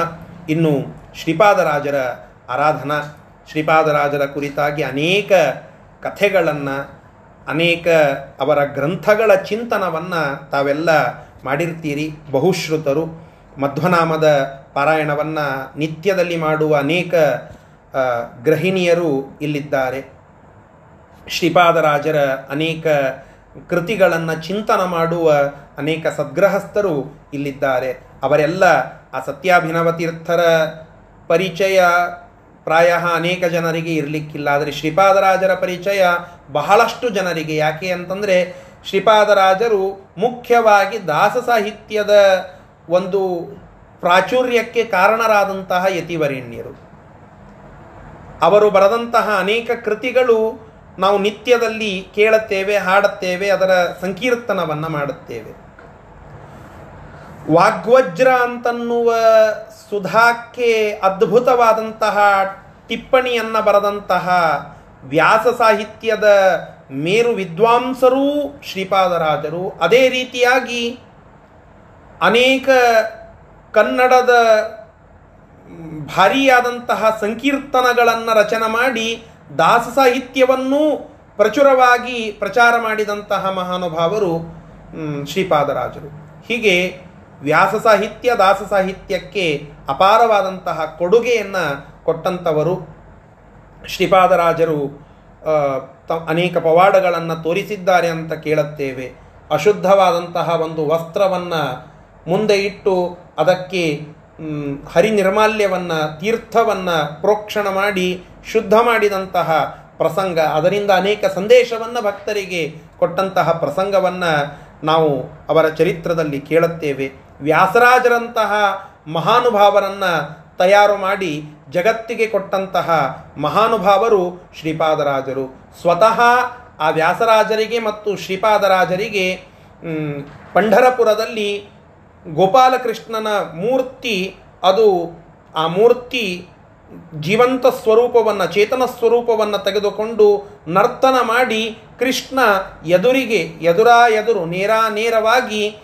ಇನ್ನು ಶ್ರೀಪಾದರಾಜರ ಆರಾಧನಾ, ಶ್ರೀಪಾದರಾಜರ ಕುರಿತಾಗಿ ಅನೇಕ ಕಥೆಗಳನ್ನು, ಅನೇಕ ಅವರ ಗ್ರಂಥಗಳ ಚಿಂತನವನ್ನು ತಾವೆಲ್ಲ ಮಾಡಿರ್ತೀರಿ. ಬಹುಶ್ರುತರು ಮಧ್ವನಾಮದ ಪಾರಾಯಣವನ್ನು ನಿತ್ಯದಲ್ಲಿ ಮಾಡುವ ಅನೇಕ ಗೃಹಿಣಿಯರು ಇಲ್ಲಿದ್ದಾರೆ. ಶ್ರೀಪಾದರಾಜರ ಅನೇಕ ಕೃತಿಗಳನ್ನು ಚಿಂತನ ಮಾಡುವ ಅನೇಕ ಸದ್ಗ್ರಹಸ್ಥರು ಇಲ್ಲಿದ್ದಾರೆ. ಅವರೆಲ್ಲ ಆ ಸತ್ಯಾಭಿನವ ತೀರ್ಥರ ಪರಿಚಯ. ಪ್ರಾಯ ಅನೇಕ ಜನರಿಗೆ ಇರಲಿಕ್ಕಿಲ್ಲ, ಆದರೆ ಶ್ರೀಪಾದರಾಜರ ಪರಿಚಯ ಬಹಳಷ್ಟು ಜನರಿಗೆ. ಯಾಕೆ ಅಂತಂದರೆ ಶ್ರೀಪಾದರಾಜರು ಮುಖ್ಯವಾಗಿ ದಾಸ ಸಾಹಿತ್ಯದ ಒಂದು ಪ್ರಾಚುರ್ಯಕ್ಕೆ ಕಾರಣರಾದಂತಹ ಯತಿವರೇಣ್ಯರು. ಅವರು ಬರೆದಂತಹ ಅನೇಕ ಕೃತಿಗಳು ನಾವು ನಿತ್ಯದಲ್ಲಿ ಕೇಳುತ್ತೇವೆ, ಹಾಡುತ್ತೇವೆ, ಅದರ ಸಂಕೀರ್ತನವನ್ನು ಮಾಡುತ್ತೇವೆ. ವಾಗ್ವಜ್ರ ಅಂತನ್ನುವ ಸುಧಾಕ್ಕೆ ಅದ್ಭುತವಾದಂತಹ ಟಿಪ್ಪಣಿಯನ್ನು ಬರೆದಂತಹ ವ್ಯಾಸ ಸಾಹಿತ್ಯದ ಮೇರು ವಿದ್ವಾಂಸರೂ ಶ್ರೀಪಾದರಾಜರು ಅದೇ ರೀತಿಯಾಗಿ ಅನೇಕ ಕನ್ನಡದ ಭಾರಿಯಾದಂತಹ ಸಂಕೀರ್ತನಗಳನ್ನು ರಚನೆ ಮಾಡಿ ದಾಸ ಸಾಹಿತ್ಯವನ್ನೂ ಪ್ರಚುರವಾಗಿ ಪ್ರಚಾರ ಮಾಡಿದಂತಹ ಮಹಾನುಭಾವರು ಶ್ರೀಪಾದರಾಜರು. ಹೀಗೆ ವ್ಯಾಸ ಸಾಹಿತ್ಯ, ದಾಸ ಸಾಹಿತ್ಯಕ್ಕೆ ಅಪಾರವಾದಂತಹ ಕೊಡುಗೆಯನ್ನು ಕೊಟ್ಟಂಥವರು ಶ್ರೀಪಾದರಾಜರು ತ, ಅನೇಕ ಪವಾಡಗಳನ್ನು ತೋರಿಸಿದ್ದಾರೆ ಅಂತ ಕೇಳುತ್ತೇವೆ. ಅಶುದ್ಧವಾದಂತಹ ಒಂದು ವಸ್ತ್ರವನ್ನು ಮುಂದೆ ಇಟ್ಟು ಅದಕ್ಕೆ ಹರಿನಿರ್ಮಾಲ್ಯವನ್ನು, ತೀರ್ಥವನ್ನು ಪ್ರೋಕ್ಷಣ ಮಾಡಿ, ಶುದ್ಧ ಮಾಡಿದಂತಹ ಪ್ರಸಂಗ. ಅದರಿಂದ ಅನೇಕ ಸಂದೇಶವನ್ನು ಭಕ್ತರಿಗೆ ಕೊಟ್ಟಂತಹ ಪ್ರಸಂಗವನ್ನು ನಾವು ಅವರ ಚರಿತ್ರದಲ್ಲಿ ಕೇಳುತ್ತೇವೆ. ವ್ಯಾಸರಾಜರಂತಹ ಮಹಾನುಭಾವರನ್ನು ತಯಾರು ಮಾಡಿ ಜಗತ್ತಿಗೆ ಕೊಟ್ಟಂತಹ ಮಹಾನುಭಾವರು ಶ್ರೀಪಾದರಾಜರು. ಸ್ವತಃ ಆ ವ್ಯಾಸರಾಜರಿಗೆ ಮತ್ತು ಶ್ರೀಪಾದರಾಜರಿಗೆ ಪಂಢರಪುರದಲ್ಲಿ ಗೋಪಾಲಕೃಷ್ಣನ ಮೂರ್ತಿ, ಅದು ಆ ಮೂರ್ತಿ ಜೀವಂತ ಸ್ವರೂಪವನ್ನು, ಚೇತನ ಸ್ವರೂಪವನ್ನು ತೆಗೆದುಕೊಂಡು ನರ್ತನ ಮಾಡಿ ಕೃಷ್ಣ ಎದುರಿಗೆ, ಎದುರಾ ಎದುರು, ನೇರಾ ನೇರವಾಗಿ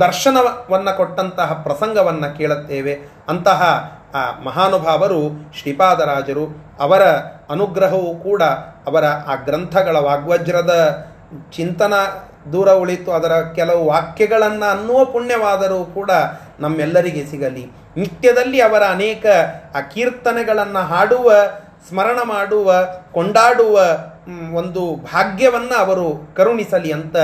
ದರ್ಶನವನ್ನು ಕೊಟ್ಟಂತಹ ಪ್ರಸಂಗವನ್ನು ಕೇಳುತ್ತೇವೆ. ಅಂತಹ ಆ ಮಹಾನುಭಾವರು ಶ್ರೀಪಾದರಾಜರು, ಅವರ ಅನುಗ್ರಹವೂ ಕೂಡ ಅವರ ಆ ಗ್ರಂಥಗಳ ವಾಗ್ವಜ್ರದ ಚಿಂತನ ದೂರ ಉಳಿತು ಅದರ ಕೆಲವು ವಾಕ್ಯಗಳನ್ನು ಅನ್ನುವ ಪುಣ್ಯವಾದರೂ ಕೂಡ ನಮ್ಮೆಲ್ಲರಿಗೆ ಸಿಗಲಿ. ನಿತ್ಯದಲ್ಲಿ ಅವರ ಅನೇಕ ಕೀರ್ತನೆಗಳನ್ನು ಹಾಡುವ, ಸ್ಮರಣ ಮಾಡುವ, ಕೊಂಡಾಡುವ ಒಂದು ಭಾಗ್ಯವನ್ನು ಅವರು ಕರುಣಿಸಲಿ ಅಂತ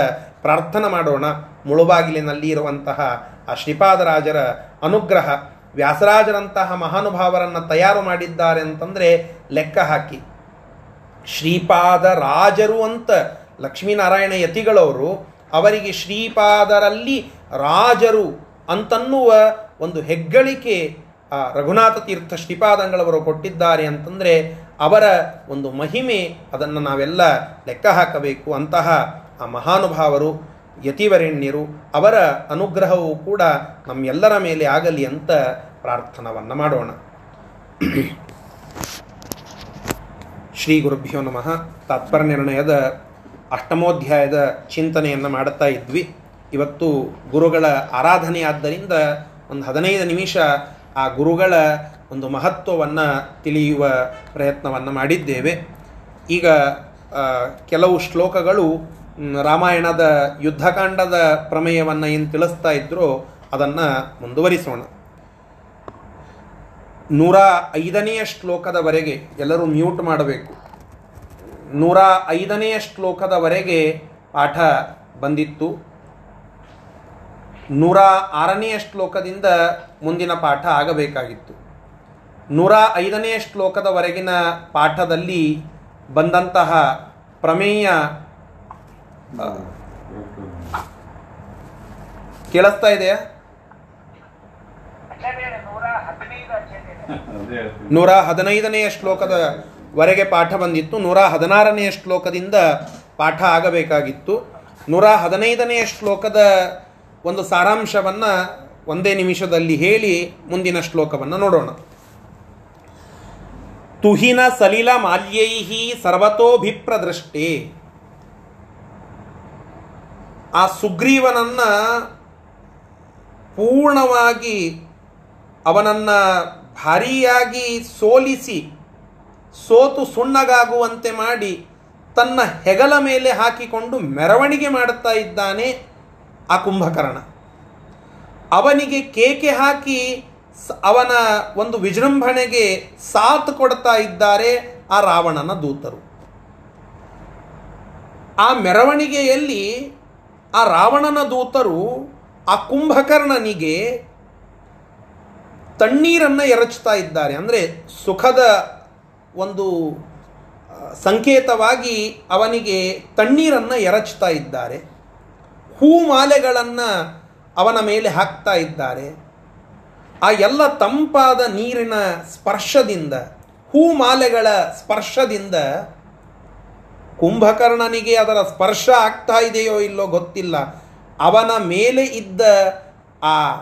ಪ್ರಾರ್ಥನೆ ಮಾಡೋಣ. ಮುಳುಬಾಗಿಲಿನಲ್ಲಿ ಇರುವಂತಹ ಆ ಶ್ರೀಪಾದರಾಜರ ಅನುಗ್ರಹ, ವ್ಯಾಸರಾಜರಂತಹ ಮಹಾನುಭಾವರನ್ನು ತಯಾರು ಮಾಡಿದ್ದಾರೆ ಅಂತಂದರೆ ಲೆಕ್ಕ ಹಾಕಿ. ಶ್ರೀಪಾದರಾಜರು ಅಂತ ಲಕ್ಷ್ಮೀನಾರಾಯಣ ಯತಿಗಳವರು ಅವರಿಗೆ ಶ್ರೀಪಾದರಲ್ಲಿ ರಾಜರು ಅಂತನ್ನುವ ಒಂದು ಹೆಗ್ಗಳಿಕೆ, ಆ, ರಘುನಾಥ ತೀರ್ಥ ಶ್ರೀಪಾದಂಗಳವರು ಕೊಟ್ಟಿದ್ದಾರೆ ಅಂತಂದರೆ ಅವರ ಒಂದು ಮಹಿಮೆ, ಅದನ್ನು ನಾವೆಲ್ಲ ಲೆಕ್ಕ ಹಾಕಬೇಕು ಅಂತಹ ಆ ಮಹಾನುಭಾವರು, ಯತಿವರೆಣ್ಯರು, ಅವರ ಅನುಗ್ರಹವೂ ಕೂಡ ನಮ್ಮೆಲ್ಲರ ಮೇಲೆ ಆಗಲಿ ಅಂತ ಪ್ರಾರ್ಥನವನ್ನು ಮಾಡೋಣ. ಶ್ರೀ ಗುರುಭ್ಯೋ ನಮಃ. ತಾತ್ಪರ್ಯ ನಿರ್ಣಯದ ಅಷ್ಟಮೋಧ್ಯಾಯದ ಚಿಂತನೆಯನ್ನು ಮಾಡುತ್ತಾ ಇದ್ವಿ. ಇವತ್ತು ಗುರುಗಳ ಆರಾಧನೆ ಆದ್ದರಿಂದ ಒಂದು ಹದಿನೈದು ನಿಮಿಷ ಆ ಗುರುಗಳ ಒಂದು ಮಹತ್ವವನ್ನು ತಿಳಿಯುವ ಪ್ರಯತ್ನವನ್ನು ಮಾಡಿದ್ದೇವೆ. ಈಗ ಕೆಲವು ಶ್ಲೋಕಗಳು ರಾಮಾಯಣದ ಯುದ್ಧಕಾಂಡದ ಪ್ರಮೇಯವನ್ನು ಏನು ತಿಳಿಸ್ತಾ ಇದ್ರೋ ಅದನ್ನು ಮುಂದುವರಿಸೋಣ. ನೂರ ಐದನೆಯ ಶ್ಲೋಕದವರೆಗೆ ಎಲ್ಲರೂ ಮ್ಯೂಟ್ ಮಾಡಬೇಕು. ನೂರ ಐದನೆಯ ಶ್ಲೋಕದವರೆಗೆ ಪಾಠ ಬಂದಿತ್ತು. ನೂರ ಆರನೆಯ ಶ್ಲೋಕದಿಂದ ಮುಂದಿನ ಪಾಠ ಆಗಬೇಕಾಗಿತ್ತು. ನೂರ ಐದನೆಯ ಶ್ಲೋಕದವರೆಗಿನ ಪಾಠದಲ್ಲಿ ಬಂದಂತಹ ಪ್ರಮೇಯ ಕೇಳಿಸ್ತಾ ಇದೆಯಾ? ನೂರ ಹದಿನೈದನೆಯ ಶ್ಲೋಕದವರೆಗೆ ಪಾಠ ಬಂದಿತ್ತು. ನೂರ ಹದಿನಾರನೆಯ ಶ್ಲೋಕದಿಂದ ಪಾಠ ಆಗಬೇಕಾಗಿತ್ತು. ನೂರ ಹದಿನೈದನೆಯ ಶ್ಲೋಕದ ಒಂದು ಸಾರಾಂಶವನ್ನು ಒಂದೇ ನಿಮಿಷದಲ್ಲಿ ಹೇಳಿ ಮುಂದಿನ ಶ್ಲೋಕವನ್ನು ನೋಡೋಣ. ತುಹಿನ ಸಲಿಲ ಮಾಲ್ಯೈಹಿ ಸರ್ವತೋಭಿಪ್ರದೃಷ್ಟಿ. ಆ ಸುಗ್ರೀವನನ್ನ ಪೂರ್ಣವಾಗಿ ಅವನನ್ನ ಭಾರಿಯಾಗಿ ಸೋಲಿಸಿ ಸೋತು ಸುಣ್ಣಗಾಗುವಂತೆ ಮಾಡಿ ತನ್ನ ಹೆಗಲ ಮೇಲೆ ಹಾಕಿಕೊಂಡು ಮೆರವಣಿಗೆ ಮಾಡುತ್ತಾ ಇದ್ದಾನೆ ಆ ಕುಂಭಕರ್ಣ. ಅವನಿಗೆ ಕೇಕೆ ಹಾಕಿ ಅವನ ಒಂದು ವಿಜೃಂಭಣೆಗೆ ಸಾಥ್ ಕೊಡ್ತಾ ಇದ್ದಾರೆ ಆ ರಾವಣನ ದೂತರು. ಆ ಮೆರವಣಿಗೆಯಲ್ಲಿ ಆ ರಾವಣನ ದೂತರು ಆ ಕುಂಭಕರ್ಣನಿಗೆ ತಣ್ಣೀರನ್ನು ಎರಚ್ತಾ ಇದ್ದಾರೆ. ಅಂದರೆ ಸುಖದ ಒಂದು ಸಂಕೇತವಾಗಿ ಅವನಿಗೆ ತಣ್ಣೀರನ್ನು ಎರಚ್ತಾ ಇದ್ದಾರೆ. ಹೂ ಮಾಲೆಗಳನ್ನು ಅವನ ಮೇಲೆ ಹಾಕ್ತಾ ಇದ್ದಾರೆ. ಆ ಎಲ್ಲ ತಂಪಾದ ನೀರಿನ ಸ್ಪರ್ಶದಿಂದ ಹೂ ಮಾಲೆಗಳ ಸ್ಪರ್ಶದಿಂದ ಕುಂಭಕರ್ಣನಿಗೆ ಅದರ ಸ್ಪರ್ಶ ಆಗ್ತಾ ಇದೆಯೋ ಇಲ್ಲೋ ಗೊತ್ತಿಲ್ಲ. ಅವನ ಮೇಲೆ ಇದ್ದ ಆ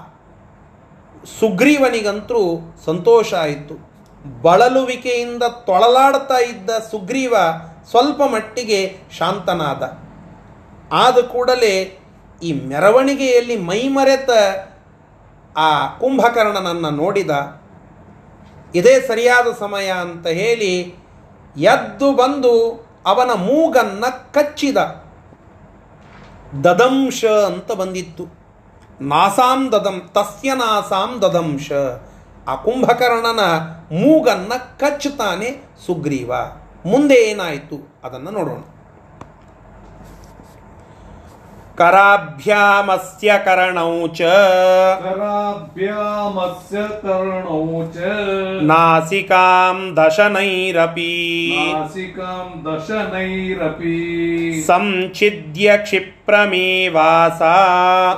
ಸುಗ್ರೀವನಿಗಂತೂ ಸಂತೋಷ ಆಯಿತು. ಬಳಲುವಿಕೆಯಿಂದ ತೊಳಲಾಡ್ತಾ ಇದ್ದ ಸುಗ್ರೀವ ಸ್ವಲ್ಪ ಮಟ್ಟಿಗೆ ಶಾಂತನಾದ. ಆದ ಕೂಡಲೇ ಈ ಮೆರವಣಿಗೆಯಲ್ಲಿ ಮೈಮರೆತ ಆ ಕುಂಭಕರ್ಣನನ್ನು ನೋಡಿದ. ಇದೇ ಸರಿಯಾದ ಸಮಯ ಅಂತ ಹೇಳಿ ಎದ್ದು ಬಂದು ಅವನ ಮೂಗನ್ನ ಕಚ್ಚಿದ. ದದಂಶ ಅಂತ ಬಂದಿತ್ತು. ನಾಸಾಂ ದದಂ, ತಸ್ಯ ನಾಸಾಂ ದದಂಶ. ಆ ಕುಂಭಕರ್ಣನ ಮೂಗನ್ನು ಕಚ್ಚುತ್ತಾನೆ ಸುಗ್ರೀವ. ಮುಂದೆ ಏನಾಯಿತು? ಅದನ್ನು ನೋಡೋಣ. ಕರಾಭ್ಯಾಮಸ್ಯ ಕರಣೌ ಚ. ಕರಾಭ್ಯಾಮಸ್ಯ ಕರಣೌ ಚ. ನಾಸಿಕಾಂ ದಶನೈರಪಿ. ನಾಸಿಕಾಂ ದಶನೈರಪಿ. ಸಂಚಿದ್ಯ ಕ್ಷಿಪ್ರಮೇವಾಸ.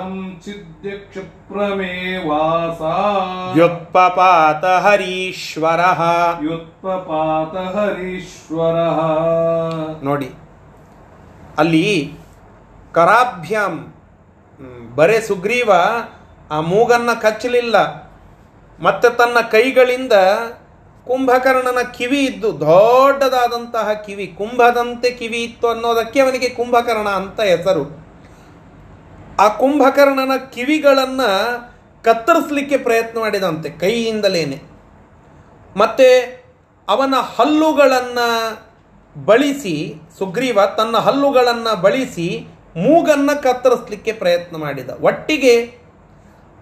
ಸಂಚಿದ್ಯ ಕ್ಷಿಪ್ರ क्षिप्रमेवासा व्युत्पपात हरीश्वरः ವ್ಯುತ್ಪಪಾತ ಹರೀಶ್ವರಃ ನೋಡಿ ಅಲ್ಲಿ ಕರಾಭ್ಯಾಂ ಹ್ಮ್, ಬರೇ ಸುಗ್ರೀವ ಆ ಮೂಗನ್ನ ಕಚ್ಚಲಿಲ್ಲ ಮತ್ತೆ ತನ್ನ ಕೈಗಳಿಂದ ಕುಂಭಕರ್ಣನ ಕಿವಿ ಇದ್ದು ದೊಡ್ಡದಾದಂತಹ ಕಿವಿ ಕುಂಭದಂತೆ ಕಿವಿ ಇತ್ತು ಅನ್ನೋದಕ್ಕೆ ಅವನಿಗೆ ಕುಂಭಕರ್ಣ ಅಂತ ಹೆಸರು ಆ ಕುಂಭಕರ್ಣನ ಕಿವಿಗಳನ್ನು ಕತ್ತರಿಸಲಿಕ್ಕೆ ಪ್ರಯತ್ನ ಮಾಡಿದಂತೆ, ಕೈಯಿಂದಲೇನೆ. ಮತ್ತೆ ಅವನ ಹಲ್ಲುಗಳನ್ನು ಬಳಸಿ, ಸುಗ್ರೀವ ತನ್ನ ಹಲ್ಲುಗಳನ್ನು ಬಳಸಿ ಮೂಗನ್ನು ಕತ್ತರಿಸಲಿಕ್ಕೆ ಪ್ರಯತ್ನ ಮಾಡಿದ. ಒಟ್ಟಿಗೆ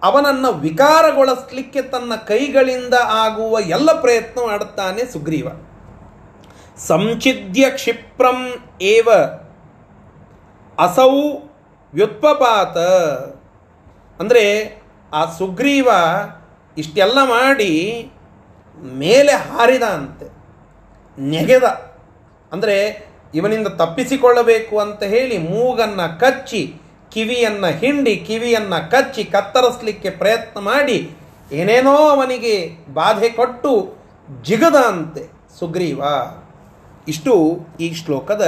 ಅವನನ್ನು ವಿಕಾರಗೊಳಿಸಲಿಕ್ಕೆ ತನ್ನ ಕೈಗಳಿಂದ ಆಗುವ ಎಲ್ಲ ಪ್ರಯತ್ನ ಮಾಡುತ್ತಾನೆ ಸುಗ್ರೀವ. ಸಂಚಿದ್ಯ ಕ್ಷಿಪ್ರಂ ಏವ ಅಸೌ ವ್ಯುತ್ಪಪಾತ ಅಂದರೆ ಆ ಸುಗ್ರೀವ ಇಷ್ಟೆಲ್ಲ ಮಾಡಿ ಮೇಲೆ ಹಾರಿದ ಅಂತೆ, ನೆಗೆದ. ಅಂದರೆ ಇವನಿಂದ ತಪ್ಪಿಸಿಕೊಳ್ಳಬೇಕು ಅಂತ ಹೇಳಿ ಮೂಗನ್ನು ಕಚ್ಚಿ, ಕಿವಿಯನ್ನು ಹಿಂಡಿ, ಕಿವಿಯನ್ನು ಕಚ್ಚಿ ಕತ್ತರಿಸಲಿಕ್ಕೆ ಪ್ರಯತ್ನ ಮಾಡಿ ಏನೇನೋ ಅವನಿಗೆ ಬಾಧೆ ಕೊಟ್ಟು ಜಿಗದ ಅಂತೆ ಸುಗ್ರೀವ. ಇಷ್ಟು ಈ ಶ್ಲೋಕದ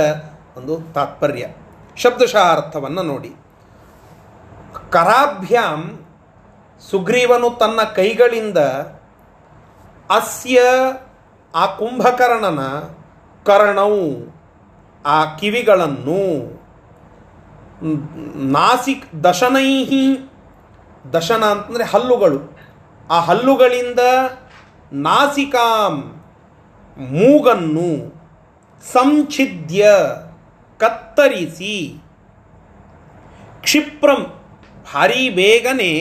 ಒಂದು ತಾತ್ಪರ್ಯ. ಶಬ್ದಶಃ ಅರ್ಥವನ್ನು ನೋಡಿ. ಕರಾಭ್ಯಾಂ ಸುಗ್ರೀವನು ತನ್ನ ಕೈಗಳಿಂದ ಅಸ್ಯ ಆ ಕುಂಭಕರ್ಣನ ಕರ್ಣವು ಆ ಕಿವಿಗಳನ್ನು ನಾಸಿಕ್ ದಶನೈಹಿ, ದಶನ ಅಂತಂದರೆ ಹಲ್ಲುಗಳು. ಆ ಹಲ್ಲುಗಳಿಂದ ನಾಸಿಕಾಂ ಮೂಗನ್ನು ಸಂಛಿದ್ಯ ಕತ್ತರಿಸಿ. ಕ್ಷಿಪ್ರಂ ಭಾರಿ ಬೇಗನೆ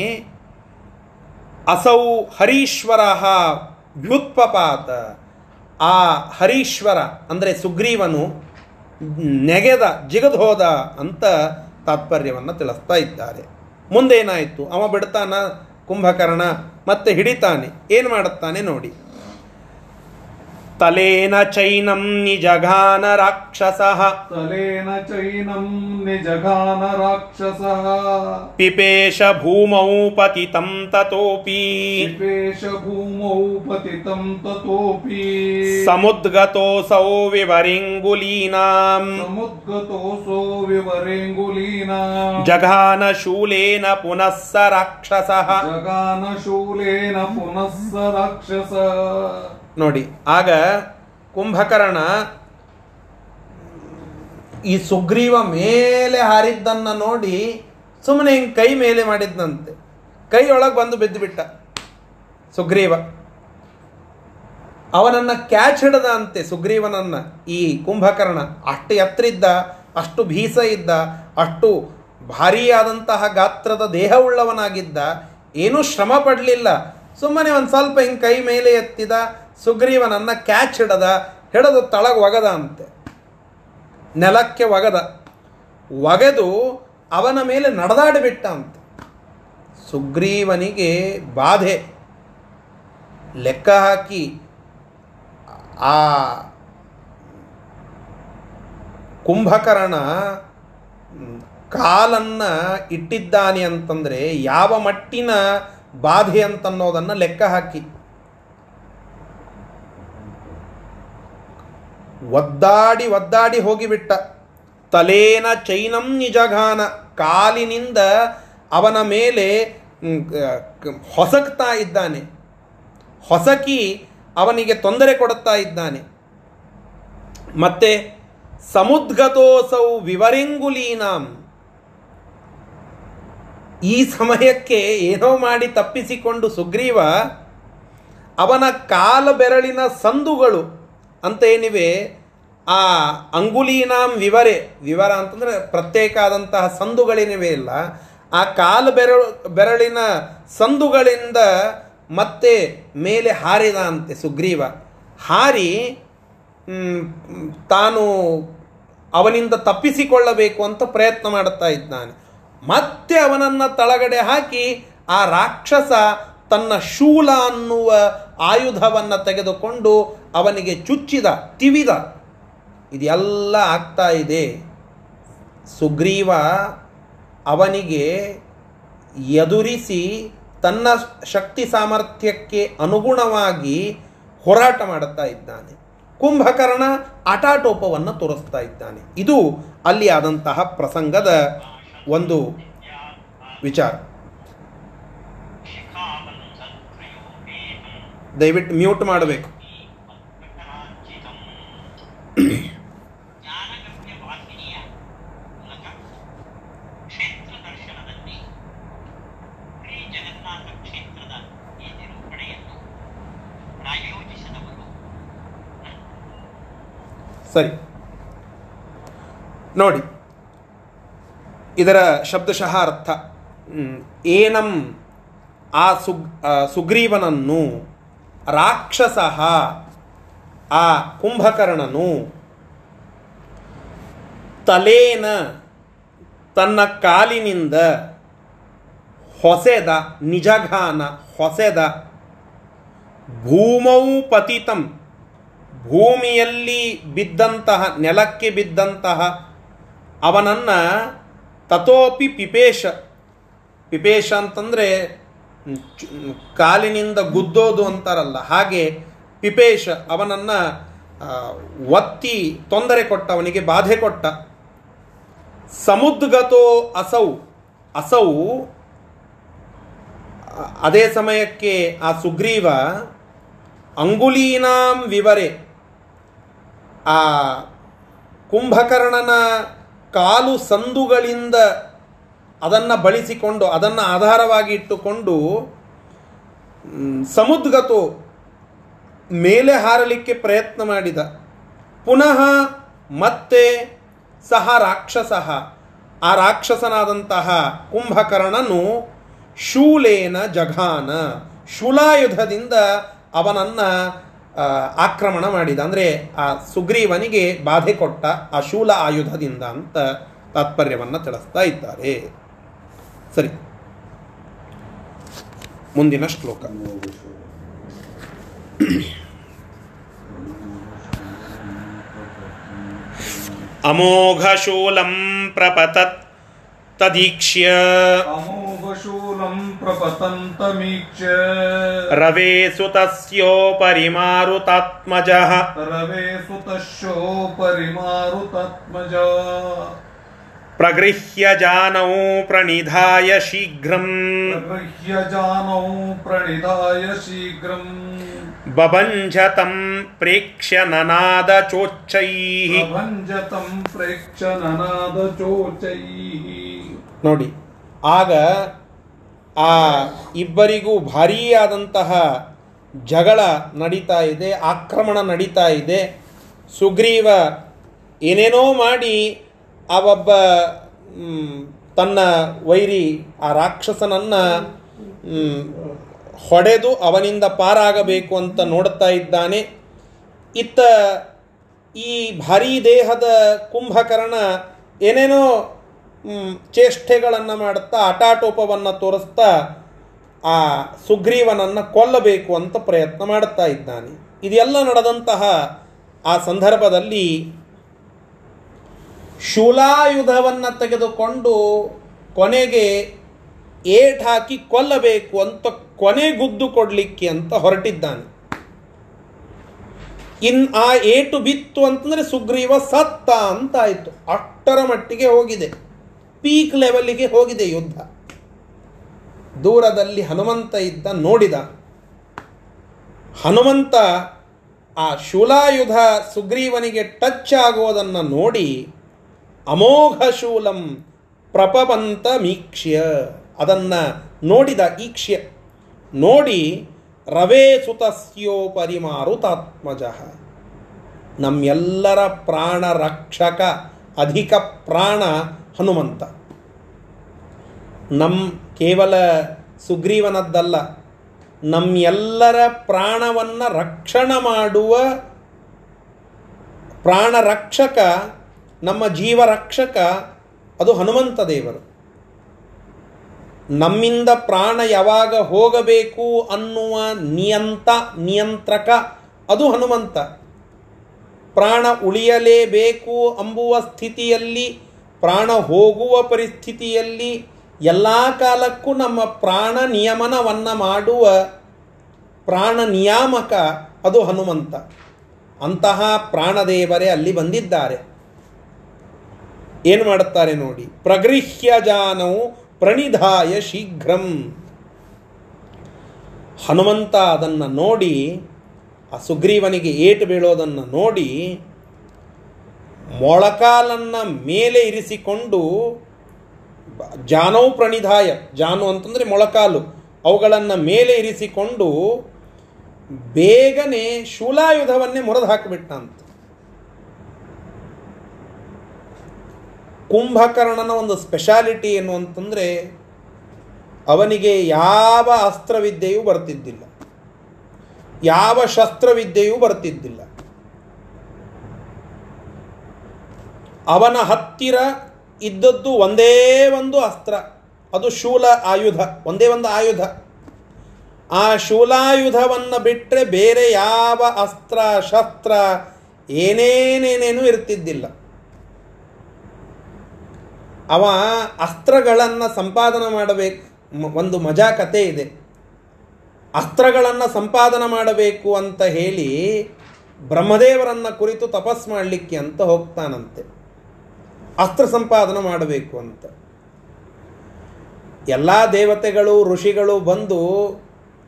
ಅಸೌ ಹರೀಶ್ವರ ವ್ಯುತ್ಪಪಾತ. ಆ ಹರೀಶ್ವರ ಅಂದರೆ ಸುಗ್ರೀವನು ನೆಗೆದ, ಜಿಗದು ಅಂತ ತಾತ್ಪರ್ಯವನ್ನು ತಿಳಿಸ್ತಾ ಇದ್ದಾರೆ. ಮುಂದೇನಾಯಿತು? ಅವ ಬಿಡ್ತಾನ, ಕುಂಭಕರ್ಣ ಮತ್ತೆ ಹಿಡಿತಾನೆ. ಏನು ಮಾಡುತ್ತಾನೆ ನೋಡಿ. ತಲೇನ ಚೈನಂ ನಿಜಘಾನ ರಾಕ್ಷಸಃ. ತಲೇನ ಚೈನಂ ನಿಜಘಾನ ರಾಕ್ಷಸಃ. ಪಿಪೇಶ ಭೂಮೌ ಪತಿತಂ ತತೋಪಿ. ಪಿಪೇಶ ಭೂಮೌ ಪತಿತಂ ತತೋಪಿ. ಸಮುದ್ಗತೋಸೌ ವಿವರಿಂಗುಲೀನಾಂ. ಸಮುದ್ಗತೋಸೋ ವಿವರಿಂಗುಲೀನಾಂ. ಜಘಾನ ಶೂಲೇನ ಪುನಃ ಸ ರಾಕ್ಷಸಃ. ಜಘಾನ ಶೂಲೇನ ಪುನಃ ಸ ನೋಡಿ, ಆಗ ಕುಂಭಕರ್ಣ ಈ ಸುಗ್ರೀವ ಮೇಲೆ ಹಾರಿದ್ದನ್ನು ನೋಡಿ ಸುಮ್ಮನೆ ಹಿಂಗೆ ಕೈ ಮೇಲೆ ಮಾಡಿದ್ನಂತೆ. ಕೈಯೊಳಗೆ ಬಂದು ಬಿದ್ದು ಬಿಟ್ಟ ಸುಗ್ರೀವ. ಅವನನ್ನ ಕ್ಯಾಚ್ ಹಿಡದ ಅಂತೆ ಸುಗ್ರೀವನನ್ನ ಈ ಕುಂಭಕರ್ಣ. ಅಷ್ಟು ಎತ್ತರ ಇದ್ದ, ಅಷ್ಟು ಭೀಸ ಇದ್ದ, ಅಷ್ಟು ಭಾರಿಯಾದಂತಹ ಗಾತ್ರದ ದೇಹವುಳ್ಳವನಾಗಿದ್ದ. ಏನೂ ಶ್ರಮ ಪಡಲಿಲ್ಲ. ಸುಮ್ಮನೆ ಒಂದು ಸ್ವಲ್ಪ ಹಿಂಗೆ ಕೈ ಮೇಲೆ ಎತ್ತಿದ. ಸುಗ್ರೀವನನ್ನ ಕ್ಯಾಚ್ ಹಿಡದ, ಹಿಡದು ತಳಗ ಒಗದ ಅಂತೆ. ನೆಲಕ್ಕೆ ಒಗದ. ಒಗೆದು ಅವನ ಮೇಲೆ ನಡೆದಾಡಿಬಿಟ್ಟ ಅಂತೆ. ಸುಗ್ರೀವನಿಗೆ ಬಾಧೆ. ಲೆಕ್ಕ ಹಾಕಿ ಆ ಕುಂಭಕರ್ಣ ಕಾಲನ್ನು ಇಟ್ಟಿದ್ದಾನೆ ಅಂತಂದರೆ ಯಾವ ಮಟ್ಟಿನ ಬಾಧೆ ಅಂತನ್ನೋದನ್ನು ಲೆಕ್ಕ ಹಾಕಿ. ಒದ್ದಾಡಿ ಒದ್ದಾಡಿ ಹೋಗಿಬಿಟ್ಟ. ತಲೇನ ಚೈನಂ ನಿಜಘಾನ. ಕಾಲಿನಿಂದ ಅವನ ಮೇಲೆ ಹೊಸಕ್ತಾ ಇದ್ದಾನೆ. ಹೊಸಕಿ ಅವನಿಗೆ ತೊಂದರೆ ಕೊಡುತ್ತಾ ಇದ್ದಾನೆ. ಮತ್ತೆ, ಸಮುದ್ಗತೋಸೌ ವಿವರೆಂಗುಲೀನಾಂ. ಈ ಸಮಯಕ್ಕೆ ಏನೋ ಮಾಡಿ ತಪ್ಪಿಸಿಕೊಂಡು ಸುಗ್ರೀವ ಅವನ ಕಾಲ ಬೆರಳಿನ ಸಂದುಗಳು ಅಂತ ಏನಿವೆ ಆ ಅಂಗುಲೀನಾಂ ವಿವರೆ, ವಿವರ ಅಂತಂದರೆ ಪ್ರತ್ಯೇಕ ಆದಂತಹ ಸಂದುಗಳೇನಿವೆ ಇಲ್ಲ. ಆ ಕಾಲು ಬೆರಳು, ಬೆರಳಿನ ಸಂದುಗಳಿಂದ ಮತ್ತೆ ಮೇಲೆ ಹಾರಿದ ಅಂತೆ ಸುಗ್ರೀವ. ಹಾರಿ ತಾನು ಅವನಿಂದ ತಪ್ಪಿಸಿಕೊಳ್ಳಬೇಕು ಅಂತ ಪ್ರಯತ್ನ ಮಾಡುತ್ತಾ ಇದ್ದಾನೆ. ಮತ್ತೆ ಅವನನ್ನ ತಳಗಡೆ ಹಾಕಿ ಆ ರಾಕ್ಷಸ ತನ್ನ ಶೂಲ ಅನ್ನುವ ಆಯುಧವನ್ನು ತೆಗೆದುಕೊಂಡು ಅವನಿಗೆ ಚುಚ್ಚಿದ, ತಿವಿದ, ಇದೆಲ್ಲ ಆಗ್ತಾ ಇದೆ. ಸುಗ್ರೀವ ಅವನಿಗೆ ಎದುರಿಸಿ ತನ್ನ ಶಕ್ತಿ ಸಾಮರ್ಥ್ಯಕ್ಕೆ ಅನುಗುಣವಾಗಿ ಹೋರಾಟ ಮಾಡುತ್ತಾ ಇದ್ದಾನೆ. ಕುಂಭಕರ್ಣ ಆಟಾಟೋಪವನ್ನು ತೋರಿಸ್ತಾ ಇದ್ದಾನೆ. ಇದು ಅಲ್ಲಿ ಆದಂತಹ ಪ್ರಸಂಗದ ಒಂದು ವಿಚಾರ. ದಯವಿಟ್ಟು ಮ್ಯೂಟ್ ಮಾಡಬೇಕು. ಸರಿ. ನೋಡಿ ಇದರ ಶಬ್ದಶಃ ಅರ್ಥ ಏನಂ ಆ ಸುಗ್ ಸುಗ್ರೀವನನ್ನು ರಾಕ್ಷಸ ಆ ಕುಂಭಕರ್ಣನು ತಲೇನ ತನ್ನ ಕಾಲಿನಿಂದ ಹೊಸೆದ, ನಿಜಘಾನ ಹೊಸೆದ, ಭೂಮೌ ಪತಿತಂ, ಭೂಮಿಯಲ್ಲಿ ಬಿದ್ದಂತಹ, ನೆಲಕ್ಕೆ ಬಿದ್ದಂತಹ ಅವನನ್ನು ತತೋಪಿ ಪಿಪೇಶ. ಪಿಪೇಶ ಅಂತಂದರೆ ಕಾಲಿನಿಂದ ಗುದ್ದೋದು ಅಂತಾರಲ್ಲ, ಹಾಗೆ ಪಿಪೇಶ ಅವನನ್ನು ಒತ್ತಿ ತೊಂದರೆ ಕೊಟ್ಟ, ಅವನಿಗೆ ಬಾಧೆ ಕೊಟ್ಟ. ಸಮುದ್ಗತೋ ಅಸೌ. ಅಸೌ, ಅದೇ ಸಮಯಕ್ಕೆ ಆ ಸುಗ್ರೀವ ಅಂಗುಲೀನಾಂ ವಿವರೆ. ಆ ಕುಂಭಕರ್ಣನ ಕಾಲು ಸಂದುಗಳಿಂದ ಅದನ್ನು ಬಳಸಿಕೊಂಡು, ಅದನ್ನು ಆಧಾರವಾಗಿ ಇಟ್ಟುಕೊಂಡು ಸಮುದ್ಗತು ಮೇಲೆ ಹಾರಲಿಕ್ಕೆ ಪ್ರಯತ್ನ ಮಾಡಿದ. ಪುನಃ ಮತ್ತೆ ಸಹ ರಾಕ್ಷಸ, ಆ ರಾಕ್ಷಸನಾದಂತಹ ಕುಂಭಕರ್ಣನು ಶೂಲೇನ ಜಘಾನ, ಶೂಲಾಯುಧದಿಂದ ಅವನನ್ನ ಆಕ್ರಮಣ ಮಾಡಿದ. ಅಂದರೆ ಆ ಸುಗ್ರೀವನಿಗೆ ಬಾಧೆ ಕೊಟ್ಟ ಆ ಶೂಲ ಆಯುಧದಿಂದ ಅಂತ ತಾತ್ಪರ್ಯವನ್ನು ತಿಳಿಸ್ತಾ ಇದ್ದಾರೆ. ಸರಿ. ಮುಂದಿನ ಶ್ಲೋಕ. अमोघशूलं प्रपतत् तदीक्ष्य अमोघशूलं प्रपतन्तमीक्ष्य रवे सुतस्योपरि मारुतात्मजः रवे सुतस्योपरि मारुतात्मजः प्रगृह्य जानौ प्रणिधाय शीघ्रम् प्रगृह्य जानौ प्रणिधाय शीघ्रम् ಬಭಂಜತಂ ಪ್ರೇಕ್ಷ್ಯ ನನಾದ ಚೋಚ್ಚೈಃ प्रभञ्जतम् प्रेक्ष्य ननादचोचैः ನೋಡಿ ಆಗ ಆ ಇಬ್ಬರಿಗೂ ಭಾರೀಯಾದಂತಹ ಜಗಳ ನಡೀತಾ ಇದೆ ಆಕ್ರಮಣ ನಡೀತಾ ಇದೆ ಸುಗ್ರೀವ ಏನೇನೋ ಮಾಡಿ ಆ ಒಬ್ಬ ಮ್, ತನ್ನ ವೈರಿ ಆ ರಾಕ್ಷಸನನ್ನ ಮ್, ಹೊಡೆದು ಅವನಿಂದ ಪಾರಾಗಬೇಕು ಅಂತ ನೋಡುತ್ತಾ ಇದ್ದಾನೆ. ಇತ್ತ ಈ ಭಾರೀ ದೇಹದ ಕುಂಭಕರ್ಣ ಏನೇನೋ ಚೇಷ್ಟೆಗಳನ್ನು ಮಾಡುತ್ತಾ ಅಟಾಟೋಪವನ್ನು ತೋರಿಸ್ತಾ ಆ ಸುಗ್ರೀವನನ್ನು ಕೊಲ್ಲಬೇಕು ಅಂತ ಪ್ರಯತ್ನ ಮಾಡುತ್ತಾ ಇದ್ದಾನೆ. ಇದೆಲ್ಲ ನಡೆದಂತಹ ಆ ಸಂದರ್ಭದಲ್ಲಿ ಶೂಲಾಯುಧವನ್ನು ತೆಗೆದುಕೊಂಡು ಕೊನೆಗೆ ಏಟ್ ಹಾಕಿ ಕೊಲ್ಲಬೇಕು ಅಂತ ಕೊನೆ ಗುದ್ದು ಕೊಡಲಿಕ್ಕೆ ಅಂತ ಹೊರಟಿದ್ದಾನೆ. ಇನ್ ಆ ಏಟು ಬಿತ್ತು ಅಂತಂದರೆ ಸುಗ್ರೀವ ಸತ್ತ ಅಂತ ಆಯಿತು ಅಷ್ಟರ ಮಟ್ಟಿಗೆ ಹೋಗಿದೆ. ಪೀಕ್ ಲೆವೆಲ್ಗೆ ಹೋಗಿದೆ ಯುದ್ಧ. ದೂರದಲ್ಲಿ ಹನುಮಂತ ಇದ್ದ ನೋಡಿದ. ಹನುಮಂತ ಆ ಶೂಲಾಯುಧ ಸುಗ್ರೀವನಿಗೆ ಟಚ್ ಆಗೋದನ್ನು ನೋಡಿ ಅಮೋಘ ಶೂಲಂ ಪ್ರಪವಂತ ಮೀಕ್ಷ್ಯ. ಅದನ್ನು ನೋಡಿದ ಈಕ್ಷ್ಯ ನೋಡಿ ರವೇ ಸುತಸ್ಯೋಪರಿ ಮಾರುತಾತ್ಮಜ ನಮ್ಮೆಲ್ಲರ ಪ್ರಾಣ ರಕ್ಷಕ ಅಧಿಕ ಪ್ರಾಣ ಹನುಮಂತ. ನಮ್ಮ ಕೇವಲ ಸುಗ್ರೀವನದ್ದಲ್ಲ, ನಮ್ಮೆಲ್ಲರ ಪ್ರಾಣವನ್ನು ರಕ್ಷಣೆ ಮಾಡುವ ಪ್ರಾಣ ರಕ್ಷಕ ನಮ್ಮ ಜೀವ ರಕ್ಷಕ ಅದು ಹನುಮಂತ ದೇವರು. ನಮ್ಮಿಂದ ಪ್ರಾಣ ಯಾವಾಗ ಹೋಗಬೇಕು ಅನ್ನುವ ನಿಯಂತ, ನಿಯಂತ್ರಕ, ಅದು ಹನುಮಂತ. ಪ್ರಾಣ ಉಳಿಯಲೇಬೇಕು ಅಂಬುವ ಸ್ಥಿತಿಯಲ್ಲಿ, ಪ್ರಾಣ ಹೋಗುವ ಪರಿಸ್ಥಿತಿಯಲ್ಲಿ ಎಲ್ಲ ಕಾಲಕ್ಕೂ ನಮ್ಮ ಪ್ರಾಣ ನಿಯಮನವನ್ನು ಮಾಡುವ ಪ್ರಾಣ ನಿಯಾಮಕ ಅದು ಹನುಮಂತ. ಅಂತಹ ಪ್ರಾಣದೇವರೇ ಅಲ್ಲಿ ಬಂದಿದ್ದಾರೆ. ಏನು ಮಾಡುತ್ತಾರೆ ನೋಡಿ ಪ್ರಗೃಹ್ಯ ಜಾನವು ಪ್ರಣಿಧಾಯ ಶೀಘ್ರಂ. ಹನುಮಂತ ಅದನ್ನು ನೋಡಿ, ಆ ಸುಗ್ರೀವನಿಗೆ ಏಟು ಬೀಳೋದನ್ನು ನೋಡಿ, ಮೊಳಕಾಲನ್ನು ಮೇಲೆ ಇರಿಸಿಕೊಂಡು, ಜಾನೌ ಪ್ರಣಿಧಾಯ, ಜಾನು ಅಂತಂದರೆ ಮೊಳಕಾಲು, ಅವುಗಳನ್ನು ಮೇಲೆ ಇರಿಸಿಕೊಂಡು, ಬೇಗನೆ ಶೂಲಾಯುಧವನ್ನೇ ಮುರಿದು ಹಾಕಿಬಿಟ್ಟ ಕುಂಭಕರ್ಣನ ಒಂದು ಸ್ಪೆಷಾಲಿಟಿ ಏನು ಅಂತಂದರೆ ಅವನಿಗೆ ಯಾವ ಅಸ್ತ್ರವಿದ್ಯೆಯೂ ಬರ್ತಿದ್ದಿಲ್ಲ. ಯಾವ ಶಸ್ತ್ರವಿದ್ಯೆಯೂ ಬರ್ತಿದ್ದಿಲ್ಲ. ಅವನ ಹತ್ತಿರ ಇದ್ದದ್ದು ಒಂದೇ ಒಂದು ಅಸ್ತ್ರ, ಅದು ಶೂಲ ಆಯುಧ, ಒಂದೇ ಒಂದು ಆಯುಧ. ಆ ಶೂಲಾಯುಧವನ್ನು ಬಿಟ್ಟರೆ ಬೇರೆ ಯಾವ ಅಸ್ತ್ರ, ಶಸ್ತ್ರ ಏನೇನೇನೇನೂ ಇರ್ತಿದ್ದಿಲ್ಲ. ಅವ ಅಸ್ತ್ರಗಳನ್ನು ಸಂಪಾದನೆ ಮಾಡಬೇಕು. ಒಂದು ಮಜಾ ಕತೆ ಇದೆ. ಅಸ್ತ್ರಗಳನ್ನು ಸಂಪಾದನೆ ಮಾಡಬೇಕು ಅಂತ ಹೇಳಿ ಬ್ರಹ್ಮದೇವರನ್ನ ಕುರಿತು ತಪಸ್ ಮಾಡಲಿಕ್ಕೆ ಅಂತ ಹೋಗ್ತಾನಂತೆ. ಅಸ್ತ್ರ ಸಂಪಾದನೆ ಮಾಡಬೇಕು ಅಂತ. ಎಲ್ಲ ದೇವತೆಗಳು, ಋಷಿಗಳು ಬಂದು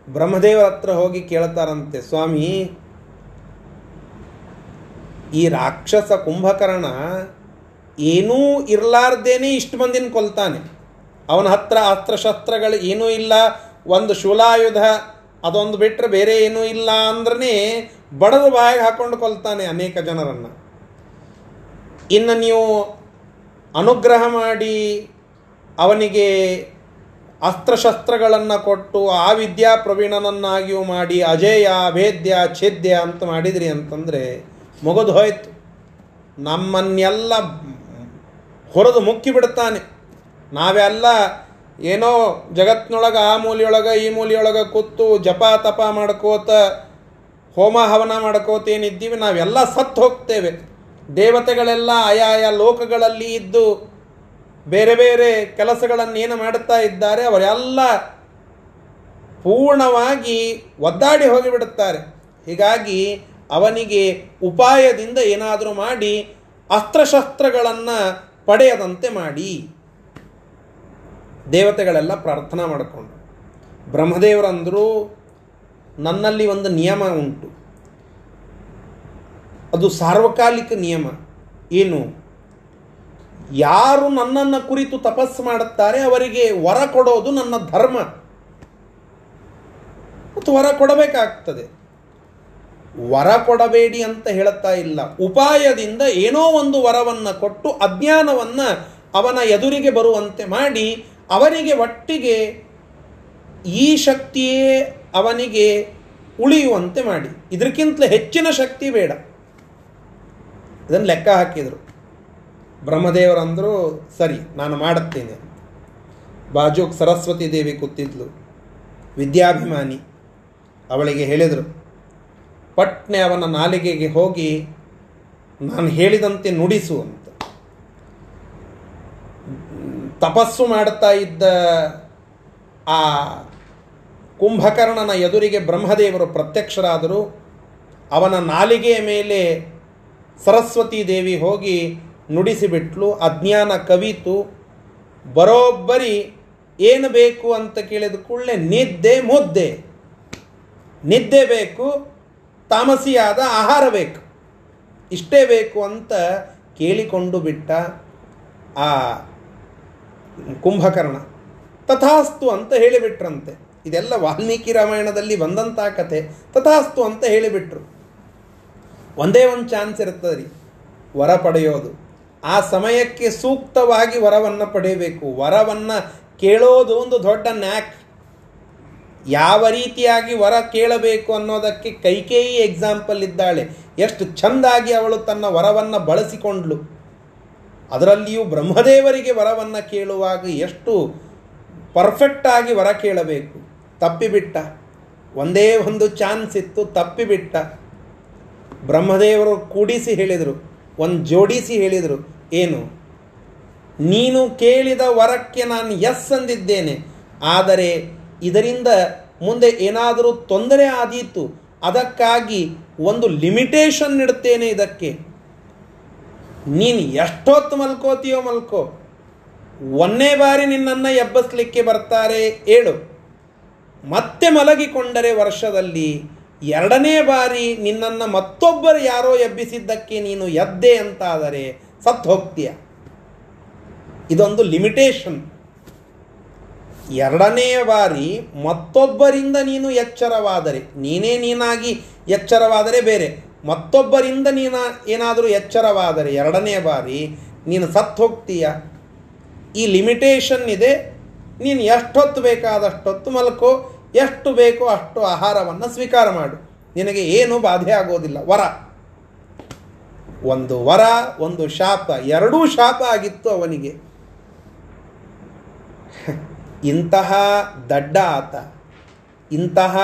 ಬ್ರಹ್ಮದೇವರ ಹತ್ರ ಹೋಗಿ ಕೇಳ್ತಾರಂತೆ, ಸ್ವಾಮಿ, ಈ ರಾಕ್ಷಸ ಕುಂಭಕರ್ಣ ಏನೂ ಇರಲಾರ್ದೇನೆ ಇಷ್ಟು ಮಂದಿನ ಕೊಲ್ತಾನೆ. ಅವನ ಹತ್ರ ಅಸ್ತ್ರಶಸ್ತ್ರಗಳು ಏನೂ ಇಲ್ಲ, ಒಂದು ಶೂಲಾಯುಧ ಅದೊಂದು ಬಿಟ್ಟರೆ ಬೇರೆ ಏನೂ ಇಲ್ಲ ಅಂದ್ರೆ ಬಡದು ಬಾಯಿಗೆ ಹಾಕೊಂಡು ಕೊಲ್ತಾನೆ ಅನೇಕ ಜನರನ್ನು. ಇನ್ನು ನೀವು ಅನುಗ್ರಹ ಮಾಡಿ ಅವನಿಗೆ ಅಸ್ತ್ರಶಸ್ತ್ರಗಳನ್ನು ಕೊಟ್ಟು ಆ ವಿದ್ಯಾ ಪ್ರವೀಣನನ್ನಾಗಿಯೂ ಮಾಡಿ, ಅಜೇಯ ಅಭೇದ್ಯ ಛೇದ್ಯ ಅಂತ ಮಾಡಿದ್ರಿ ಅಂತಂದರೆ ಮುಗಿದು ಹೋಯ್ತು ನಮ್ಮನ್ನೆಲ್ಲ ಹೊರದು ಮುಕ್ಕಿ ಬಿಡುತ್ತಾನೆ ನಾವೆಲ್ಲ ಏನೋ ಜಗತ್ತಿನೊಳಗೆ ಆ ಮೂಲಿಯೊಳಗೆ ಈ ಮೂಲಿಯೊಳಗೆ ಕೂತು ಜಪ ತಪ ಮಾಡ್ಕೋತ, ಹೋಮ ಹವನ ಮಾಡ್ಕೋತ ಏನಿದ್ದೀವಿ, ನಾವೆಲ್ಲ ಸತ್ತು ಹೋಗ್ತೇವೆ. ದೇವತೆಗಳೆಲ್ಲ ಆಯಾಯ ಲೋಕಗಳಲ್ಲಿ ಇದ್ದು ಬೇರೆ ಬೇರೆ ಕೆಲಸಗಳನ್ನು ಏನು ಮಾಡುತ್ತಾ ಇದ್ದಾರೆ, ಅವರೆಲ್ಲ ಪೂರ್ಣವಾಗಿ ಒದ್ದಾಡಿ ಹೋಗಿಬಿಡುತ್ತಾರೆ. ಹೀಗಾಗಿ ಅವನಿಗೆ ಉಪಾಯದಿಂದ ಏನಾದರೂ ಮಾಡಿ ಅಸ್ತ್ರಶಸ್ತ್ರಗಳನ್ನು ಪಡೆಯದಂತೆ ಮಾಡಿ ದೇವತೆಗಳೆಲ್ಲ ಪ್ರಾರ್ಥನಾ ಮಾಡಿಕೊಂಡು. ಬ್ರಹ್ಮದೇವರಂದರು ನನ್ನಲ್ಲಿ ಒಂದು ನಿಯಮ ಉಂಟು. ಅದು ಸಾರ್ವಕಾಲಿಕ ನಿಯಮ. ಏನು? ಯಾರು ನನ್ನನ್ನು ಕುರಿತು ತಪಸ್ಸು ಮಾಡುತ್ತಾರೆ ಅವರಿಗೆ ವರ ಕೊಡೋದು ನನ್ನ ಧರ್ಮ. ಮತ್ತು ವರ ಕೊಡಬೇಕಾಗ್ತದೆ. ವರ ಕೊಡಬೇಡಿ ಅಂತ ಹೇಳುತ್ತಾ ಇಲ್ಲ. ಉಪಾಯದಿಂದ ಏನೋ ಒಂದು ವರವನ್ನು ಕೊಟ್ಟು ಅಜ್ಞಾನವನ್ನು ಅವನ ಎದುರಿಗೆ ಬರುವಂತೆ ಮಾಡಿ ಅವನಿಗೆ ಒಟ್ಟಿಗೆ ಈ ಶಕ್ತಿಯೇ ಅವನಿಗೆ ಉಳಿಯುವಂತೆ ಮಾಡಿ. ಇದಕ್ಕಿಂತ ಹೆಚ್ಚಿನ ಶಕ್ತಿ ಬೇಡ. ಇದನ್ನು ಲೆಕ್ಕ ಹಾಕಿದರು. ಬ್ರಹ್ಮದೇವರಂದರು, ಸರಿ, ನಾನು ಮಾಡುತ್ತೇನೆ. ಬಾಜುಕ್ ಸರಸ್ವತಿ ದೇವಿ ಕೂತಿದ್ಲು. ವಿದ್ಯಾಭಿಮಾನಿ. ಅವಳಿಗೆ ಹೇಳಿದರು ಪಟ್ನೆ ಅವನ ನಾಲಿಗೆಗೆ ಹೋಗಿ, ನಾನು ಹೇಳಿದಂತೆ ನುಡಿಸು ಅಂತ. ತಪಸ್ಸು ಮಾಡುತ್ತಾ ಇದ್ದ ಆ ಕುಂಭಕರ್ಣನ ಎದುರಿಗೆ ಬ್ರಹ್ಮದೇವರು ಪ್ರತ್ಯಕ್ಷರಾದರು. ಅವನ ನಾಲಿಗೆಯ ಮೇಲೆ ಸರಸ್ವತಿ ದೇವಿ ಹೋಗಿ ನುಡಿಸಿಬಿಟ್ಲು. ಅಜ್ಞಾನ ಕವಿತು, ಬರೋಬ್ಬರಿ, ಏನು ಬೇಕು? ಅಂತ ಕೇಳಿದ ಕೂಡಲೇ, ನಿದ್ದೆ, ಮುದ್ದೆ. ನಿದ್ದೆ ಬೇಕು ತಾಮಸಿಯಾದ ಆಹಾರ ಬೇಕು. ಇಷ್ಟೇ ಬೇಕು ಅಂತ ಕೇಳಿಕೊಂಡು ಬಿಟ್ಟ ಆ ಕುಂಭಕರ್ಣ. ತಥಾಸ್ತು ಅಂತ ಹೇಳಿಬಿಟ್ರಂತೆ. ಇದೆಲ್ಲ ವಾಲ್ಮೀಕಿ ರಾಮಾಯಣದಲ್ಲಿ ಬಂದಂಥ ಕಥೆ. ತಥಾಸ್ತು ಅಂತ ಹೇಳಿಬಿಟ್ರು. ಒಂದೇ ಒಂದು ಚಾನ್ಸ್ ಇರ್ತದೆ ರೀ. ವರ ಪಡೆಯೋದು. ಆ ಸಮಯಕ್ಕೆ ಸೂಕ್ತವಾಗಿ ವರವನ್ನು ಪಡೆಯಬೇಕು. ವರವನ್ನು ಕೇಳೋದು ಒಂದು ದೊಡ್ಡ ನ್ಯಾಕ್. ಯಾವ ರೀತಿಯಾಗಿ ವರ ಕೇಳಬೇಕು ಅನ್ನೋದಕ್ಕೆ ಕೈಕೇಯಿ ಎಕ್ಸಾಂಪಲ್ ಇದ್ದಾಳೆ. ಎಷ್ಟು ಚೆಂದಾಗಿ ಅವಳು ತನ್ನ ವರವನ್ನು ಬಳಸಿಕೊಂಡ್ಳು. ಅದರಲ್ಲಿಯೂ ಬ್ರಹ್ಮದೇವರಿಗೆ ವರವನ್ನು ಕೇಳುವಾಗ ಎಷ್ಟು ಪರ್ಫೆಕ್ಟಾಗಿ ವರ ಕೇಳಬೇಕು. ತಪ್ಪಿಬಿಟ್ಟ. ಒಂದೇ ಒಂದು ಚಾನ್ಸ್ ಇತ್ತು, ತಪ್ಪಿಬಿಟ್ಟ. ಬ್ರಹ್ಮದೇವರು ಕೂಡಿಸಿ ಹೇಳಿದರು, ಒಂದು ಜೋಡಿಸಿ ಹೇಳಿದರು, ಏನು? ನೀನು ಕೇಳಿದ ವರಕ್ಕೆ ನಾನು ಎಸ್ ಅಂದಿದ್ದೇನೆ. ಆದರೆ ಇದರಿಂದ ಮುಂದೆ ಏನಾದರೂ ತೊಂದರೆ ಆದೀತು, ಅದಕ್ಕಾಗಿ ಒಂದು ಲಿಮಿಟೇಷನ್ ನೀಡುತ್ತೇನೆ ಇದಕ್ಕೆ. ನೀನು ಎಷ್ಟೊತ್ತು ಮಲ್ಕೋತೀಯೋ ಮಲ್ಕೋ. ಒಂದೇ ಬಾರಿ ನಿನ್ನನ್ನು ಎಬ್ಬಸ್ಲಿಕ್ಕೆ ಬರ್ತಾರೆ ಏಳು. ಮತ್ತೆ ಮಲಗಿಕೊಂಡರೆ ವರ್ಷದಲ್ಲಿ ಎರಡನೇ ಬಾರಿ ನಿನ್ನನ್ನು ಮತ್ತೊಬ್ಬರು ಯಾರೋ ಎಬ್ಬಿಸಿದ್ದಕ್ಕೆ ನೀನು ಎದ್ದೆ ಅಂತಾದರೆ ಸತ್ತು ಹೋಗ್ತೀಯ. ಇದೊಂದು ಲಿಮಿಟೇಷನ್ ಎರಡನೇ ಬಾರಿ ಮತ್ತೊಬ್ಬರಿಂದ ನೀನು ಎಚ್ಚರವಾದರೆ, ನೀನೇ ನೀನಾಗಿ ಎಚ್ಚರವಾದರೆ ಬೇರೆ. ಮತ್ತೊಬ್ಬರಿಂದ ನೀನು ಏನಾದರೂ ಎಚ್ಚರವಾದರೆ ಎರಡನೇ ಬಾರಿ ನೀನು ಸತ್ತು ಹೋಗ್ತೀಯ. ಈ ಲಿಮಿಟೇಷನ್ ಇದೆ. ನೀನು ಎಷ್ಟೊತ್ತು ಬೇಕಾದಷ್ಟೊತ್ತು ಮಲ್ಕೋ, ಎಷ್ಟು ಬೇಕೋ ಅಷ್ಟು ಆಹಾರವನ್ನು ಸ್ವೀಕಾರ ಮಾಡು. ನಿನಗೆ ಏನು ಬಾಧೆ ಆಗೋದಿಲ್ಲ. ವರ. ಒಂದು ವರ, ಒಂದು ಶಾಪ, ಎರಡೂ ಶಾಪ ಆಗಿತ್ತು ಅವನಿಗೆ. ಇಂತಹ ದಡ್ಡ ಆತ, ಇಂತಹ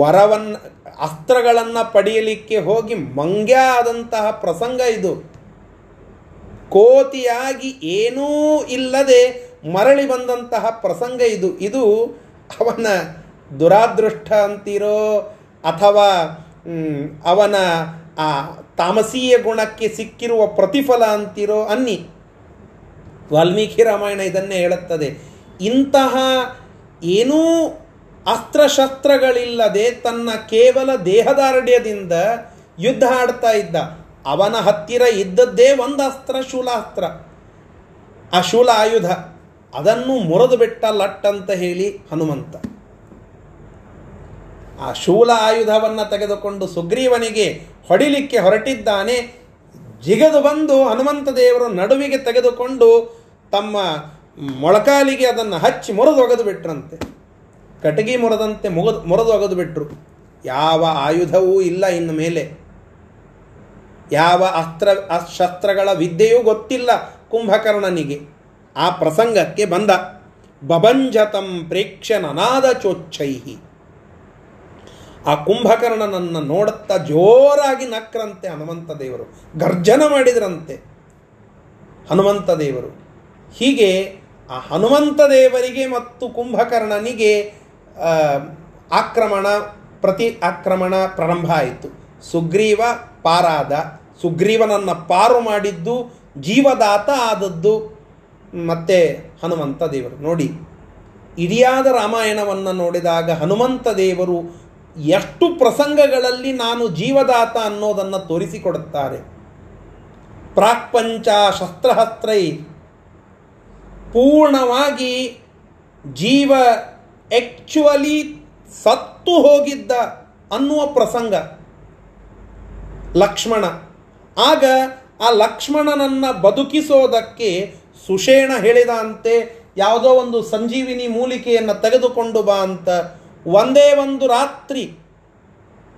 ವರವನ್ನು, ಅಸ್ತ್ರಗಳನ್ನು ಪಡೆಯಲಿಕ್ಕೆ ಹೋಗಿ ಮಂಗ್ಯ ಆದಂತಹ ಪ್ರಸಂಗ ಇದು. ಕೋತಿಯಾಗಿ ಏನೂ ಇಲ್ಲದೆ ಮರಳಿ ಬಂದಂತಹ ಪ್ರಸಂಗ ಇದು. ಇದು ಅವನ ದುರಾದೃಷ್ಟ ಅಂತಿರೋ ಅಥವಾ ಅವನ ಆ ತಾಮಸೀಯ ಗುಣಕ್ಕೆ ಸಿಕ್ಕಿರುವ ಪ್ರತಿಫಲ ಅಂತಿರೋ ಅನ್ನಿ. ವಾಲ್ಮೀಕಿ ರಾಮಾಯಣ ಇದನ್ನೇ ಹೇಳುತ್ತದೆ. ಇಂತಹ ಏನೂ ಅಸ್ತ್ರಶಸ್ತ್ರಗಳಿಲ್ಲದೆ ತನ್ನ ಕೇವಲ ದೇಹದಾರ್ಢ್ಯದಿಂದ ಯುದ್ಧ ಆಡ್ತಾ ಇದ್ದ. ಅವನ ಹತ್ತಿರ ಇದ್ದದ್ದೇ ಒಂದು ಅಸ್ತ್ರ, ಶೂಲಾಸ್ತ್ರ. ಆ ಶೂಲ ಆಯುಧ. ಅದನ್ನು ಮುರಿದು ಬಿಟ್ಟ ಲಟ್ ಅಂತ ಹೇಳಿ ಹನುಮಂತ. ಆ ಶೂಲ ಆಯುಧವನ್ನು ತೆಗೆದುಕೊಂಡು ಸುಗ್ರೀವನಿಗೆ ಹೊಡಿಲಿಕ್ಕೆ ಹೊರಟಿದ್ದಾನೆ. ಜಿಗದು ಬಂದು ಹನುಮಂತ ದೇವರ ನಡುವಿಗೆ ತೆಗೆದುಕೊಂಡು ತಮ್ಮ ಮೊಳಕಾಲಿಗೆ ಅದನ್ನು ಹಚ್ಚಿ ಮುರಿದು ಒಗೆದು ಬಿಟ್ರಂತೆ. ಕಟಗಿ ಮುರದಂತೆ ಮುಗದು ಮುರಿದು ಒಗೆದು ಬಿಟ್ರು. ಯಾವ ಆಯುಧವೂ ಇಲ್ಲ ಇನ್ನು ಮೇಲೆ. ಯಾವ ಅಸ್ತ್ರ ಅಸ್- ಶಸ್ತ್ರಗಳ ವಿದ್ಯೆಯೂ ಗೊತ್ತಿಲ್ಲ ಕುಂಭಕರ್ಣನಿಗೆ. ಆ ಪ್ರಸಂಗಕ್ಕೆ ಬಂದ. ಬಭಂಜತಂ ಪ್ರೇಕ್ಷ ನನಾದ ಚೋಚ್ಚೈಹಿ. ಆ ಕುಂಭಕರ್ಣನನ್ನು ನೋಡುತ್ತಾ ಜೋರಾಗಿ ನಕ್ರಂತೆ ಹನುಮಂತ ದೇವರು. ಗರ್ಜನ ಮಾಡಿದರಂತೆ ಹನುಮಂತ ದೇವರು. ಹೀಗೆ ಆ ಹನುಮಂತ ದೇವರಿಗೆ ಮತ್ತು ಕುಂಭಕರ್ಣನಿಗೆ ಆಕ್ರಮಣ, ಪ್ರತಿ ಆಕ್ರಮಣ ಪ್ರಾರಂಭ ಆಯಿತು. ಸುಗ್ರೀವ ಪಾರಾದ, ಸುಗ್ರೀವನನ್ನು ಪಾರು ಮಾಡಿದ್ದು, ಜೀವದಾತ ಆದದ್ದು ಮತ್ತೆ ಹನುಮಂತ ದೇವರು. ನೋಡಿ ಇಡಿಯಾದ ರಾಮಾಯಣವನ್ನು ನೋಡಿದಾಗ ಹನುಮಂತ ದೇವರು ಎಷ್ಟು ಪ್ರಸಂಗಗಳಲ್ಲಿ ನಾನು ಜೀವದಾತ ಅನ್ನೋದನ್ನು ತೋರಿಸಿಕೊಡುತ್ತಾರೆ. ಪ್ರಾಕ್ಪಂಚ ಶಸ್ತ್ರಹಸ್ತ್ರೈ. ಪೂರ್ಣವಾಗಿ ಜೀವ ಆಕ್ಚುಯಲಿ ಸತ್ತು ಹೋಗಿದ್ದ ಅನ್ನುವ ಪ್ರಸಂಗ. ಲಕ್ಷ್ಮಣ. ಆಗ ಆ ಲಕ್ಷ್ಮಣನನ್ನು ಬದುಕಿಸೋದಕ್ಕೆ ಸುಷೇಣ ಹೇಳಿದಂತೆ ಯಾವುದೋ ಒಂದು ಸಂಜೀವಿನಿ ಮೂಲಿಕೆಯನ್ನು ತೆಗೆದುಕೊಂಡು ಬಾ ಅಂತ ಒಂದೇ ಒಂದು ರಾತ್ರಿ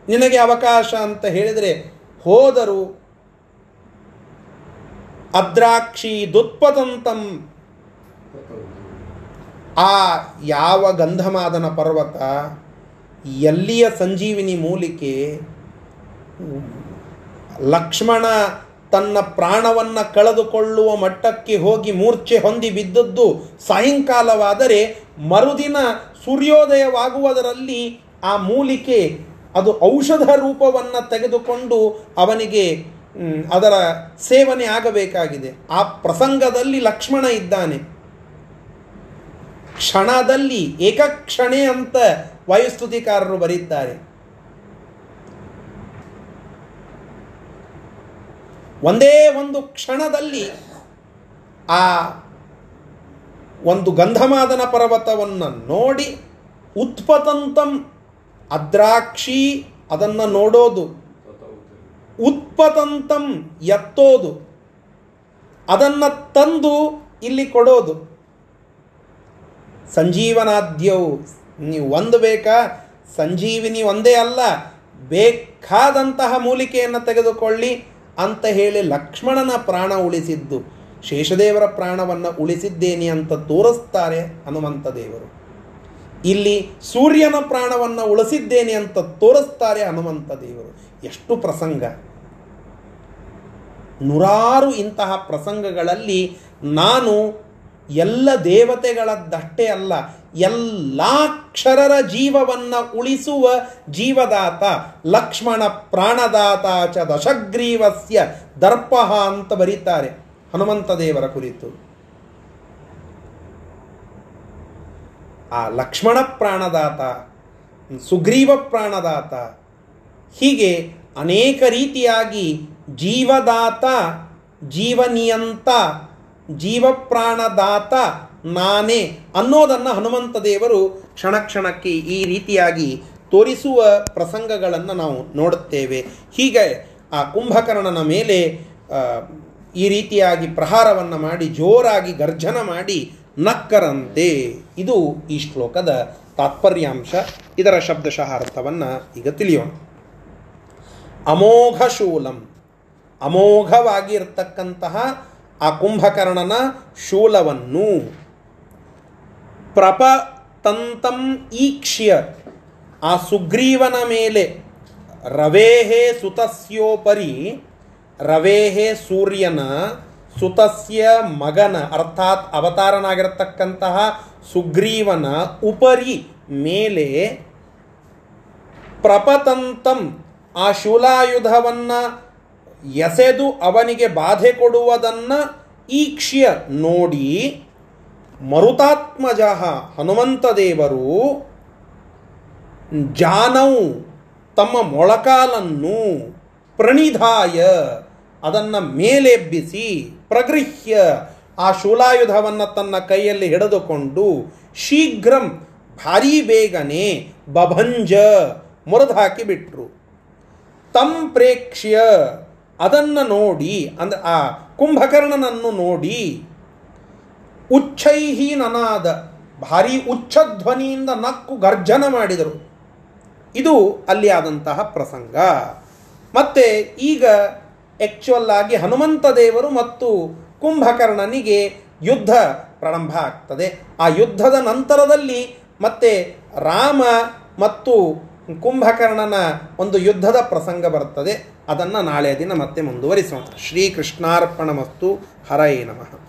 ನಿನಗೆ ಅವಕಾಶ ಅಂತ ಹೇಳಿದರೆ ಹೋದರು. ಅದ್ರಾಕ್ಷಿ ದುತ್ಪತಂತಂ ಆ ಯಾವ ಗಂಧಮಾದನ ಪರ್ವತ ಎಲ್ಲಿಯ ಸಂಜೀವಿನಿ ಮೂಲಿಕೆ? ಲಕ್ಷ್ಮಣ ತನ್ನ ಪ್ರಾಣವನ್ನು ಕಳೆದುಕೊಳ್ಳುವ ಮಟ್ಟಕ್ಕೆ ಹೋಗಿ ಮೂರ್ಛೆ ಹೊಂದಿ ಬಿದ್ದದ್ದು ಸಾಯಂಕಾಲವಾದರೆ ಮರುದಿನ ಸೂರ್ಯೋದಯವಾಗುವುದರಲ್ಲಿ ಆ ಮೂಲಿಕೆ, ಅದು ಔಷಧ ರೂಪವನ್ನು ತೆಗೆದುಕೊಂಡು ಅವನಿಗೆ ಅದರ ಸೇವನೆ ಆಗಬೇಕಾಗಿದೆ. ಆ ಪ್ರಸಂಗದಲ್ಲಿ ಲಕ್ಷ್ಮಣ ಇದ್ದಾನೆ. ಕ್ಷಣದಲ್ಲಿ, ಏಕಕ್ಷಣೆ ಅಂತ ವಾಯುಸ್ತುತಿಕಾರರು ಬರೀತಾರೆ. ಒಂದೇ ಒಂದು ಕ್ಷಣದಲ್ಲಿ ಆ ಒಂದು ಗಂಧಮಾದನ ಪರ್ವತವನ್ನು ನೋಡಿ ಉತ್ಪತಂತಂ ಅದ್ರಾಕ್ಷಿ ಅದನ್ನು ನೋಡೋದು. ಉತ್ಪತಂತಂ ಎತ್ತೋದು. ಅದನ್ನು ತಂದು ಇಲ್ಲಿ ಕೊಡೋದು. ಸಂಜೀವನಾದ್ಯವು ನೀವು ಒಂದು ಬೇಕಾ? ಸಂಜೀವಿನಿ ಒಂದೇ ಅಲ್ಲ, ಬೇಕಾದಂತಹ ಮೂಲಿಕೆಯನ್ನು ತೆಗೆದುಕೊಳ್ಳಿ ಅಂತ ಹೇಳಿ ಲಕ್ಷ್ಮಣನ ಪ್ರಾಣ ಉಳಿಸಿದ್ದು. ಶೇಷದೇವರ ಪ್ರಾಣವನ್ನು ಉಳಿಸಿದ್ದೇನೆ ಅಂತ ತೋರಿಸ್ತಾರೆ ಹನುಮಂತ ದೇವರು. ಇಲ್ಲಿ ಸೂರ್ಯನ ಪ್ರಾಣವನ್ನು ಉಳಿಸಿದ್ದೇನೆ ಅಂತ ತೋರಿಸ್ತಾರೆ ಹನುಮಂತ ದೇವರು. ಎಷ್ಟು ಪ್ರಸಂಗ. ನೂರಾರು ಇಂತಹ ಪ್ರಸಂಗಗಳಲ್ಲಿ ನಾನು ಎಲ್ಲ ದೇವತೆಗಳದ್ದಷ್ಟೇ ಅಲ್ಲ ಎಲ್ಲಾಕ್ಷರರ ಜೀವವನ್ನು ಉಳಿಸುವ ಜೀವದಾತ, ಲಕ್ಷ್ಮಣ ಪ್ರಾಣದಾತ ಚ ದಶಗ್ರೀವಸ್ಯ ದರ್ಪಹ ಅಂತ ಬರೀತಾರೆ. ಹನುಮಂತ ದೇವರ ಕುರಿತು. ಆ ಲಕ್ಷ್ಮಣ ಪ್ರಾಣದಾತ, ಸುಗ್ರೀವ ಪ್ರಾಣದಾತ, ಹೀಗೆ ಅನೇಕ ರೀತಿಯಾಗಿ ಜೀವದಾತ, ಜೀವನಿಯಂತ, ಜೀವಪ್ರಾಣದಾತ ನಾನೇ ಅನ್ನೋದನ್ನು ಹನುಮಂತ ದೇವರು ಕ್ಷಣ ಕ್ಷಣಕ್ಕೆ ಈ ರೀತಿಯಾಗಿ ತೋರಿಸುವ ಪ್ರಸಂಗಗಳನ್ನು ನಾವು ನೋಡುತ್ತೇವೆ. ಹೀಗೆ ಆ ಕುಂಭಕರ್ಣನ ಮೇಲೆ ಈ ರೀತಿಯಾಗಿ ಪ್ರಹಾರವನ್ನು ಮಾಡಿ, ಜೋರಾಗಿ ಗರ್ಜನ ಮಾಡಿ ನಕ್ಕರಂತೆ. ಇದು ಈ ಶ್ಲೋಕದ ತಾತ್ಪರ್ಯಾಂಶ. ಇದರ ಶಬ್ದಶಃ ಅರ್ಥವನ್ನು ಈಗ ತಿಳಿಯೋಣ. ಅಮೋಘ ಶೂಲಂ ಅಮೋಘವಾಗಿರ್ತಕ್ಕಂತಹ ಆ ಕುಂಭಕರ್ಣನ ಶೂಲವನ್ನು ಪ್ರಪತಂತಂ ಈಕ್ಷ್ಯ. ಆ ಸುಗ್ರೀವನ ಮೇಲೆ ರವೇಹೇ ಸುತಸ್ಯೋಪರಿ ರವೇಹೇ ಸೂರ್ಯನ ಸುತಸ್ಯ ಮಗನ, ಅರ್ಥಾತ್ ಅವತಾರನಾಗಿರತಕ್ಕಂತಹ ಸುಗ್ರೀವನ ಉಪರಿ ಮೇಲೆ ಪ್ರಪತಂತಂ ಆ ಶೂಲಾಯುಧವನ್ನು ಎಸೆದು ಅವನಿಗೆ ಬಾಧೆ ಕೊಡುವುದನ್ನು ಈಕ್ಷ್ಯ ನೋಡಿ ಮರುತಾತ್ಮಜ ಹನುಮಂತದೇವರು ಜಾನೌ ತಮ್ಮ ಮೊಳಕಾಲನ್ನು ಪ್ರಣಿಧಾಯ. ಅದನ್ನು ಮೇಲೆಬ್ಬಿಸಿ ಪ್ರಗೃಹ್ಯ ಆ ಶೂಲಾಯುಧವನ್ನು ತನ್ನ ಕೈಯಲ್ಲಿ ಹಿಡಿದುಕೊಂಡು ಶೀಘ್ರಂ ಭಾರೀ ಬೇಗನೆ ಬಭಂಜ ಮುರಿದು ಬಿಟ್ರು. ತಂ ಪ್ರೇಕ್ಷ್ಯ ಅದನ್ನು ನೋಡಿ ಅಂದ್ರೆ ಆ ಕುಂಭಕರ್ಣನನ್ನು ನೋಡಿ ಉಚ್ಚೈಹಿ ನನಾದ ಭಾರಿ ಉಚ್ಚಧ್ವನಿಯಿಂದ ನಕ್ಕು ಗರ್ಜನ ಮಾಡಿದರು. ಇದು ಅಲ್ಲಿ ಆದಂತಹ ಪ್ರಸಂಗ. ಮತ್ತೆ ಈಗ ಆಕ್ಚುಯಲ್ ಆಗಿ ಹನುಮಂತ ದೇವರು ಮತ್ತು ಕುಂಭಕರ್ಣನಿಗೆ ಯುದ್ಧ ಪ್ರಾರಂಭ ಆಗ್ತದೆ. ಆ ಯುದ್ಧದ ನಂತರದಲ್ಲಿ ಮತ್ತೆ ರಾಮ ಮತ್ತು ಕುಂಭಕರ್ಣನ ಒಂದು ಯುದ್ಧದ ಪ್ರಸಂಗ ಬರ್ತದೆ. ಅದನ್ನು ನಾಳೆ ದಿನ ಮತ್ತೆ ಮುಂದುವರಿಸೋಣ. ಶ್ರೀಕೃಷ್ಣಾರ್ಪಣ ಮಸ್ತು ಹರಯೇ ನಮಃ.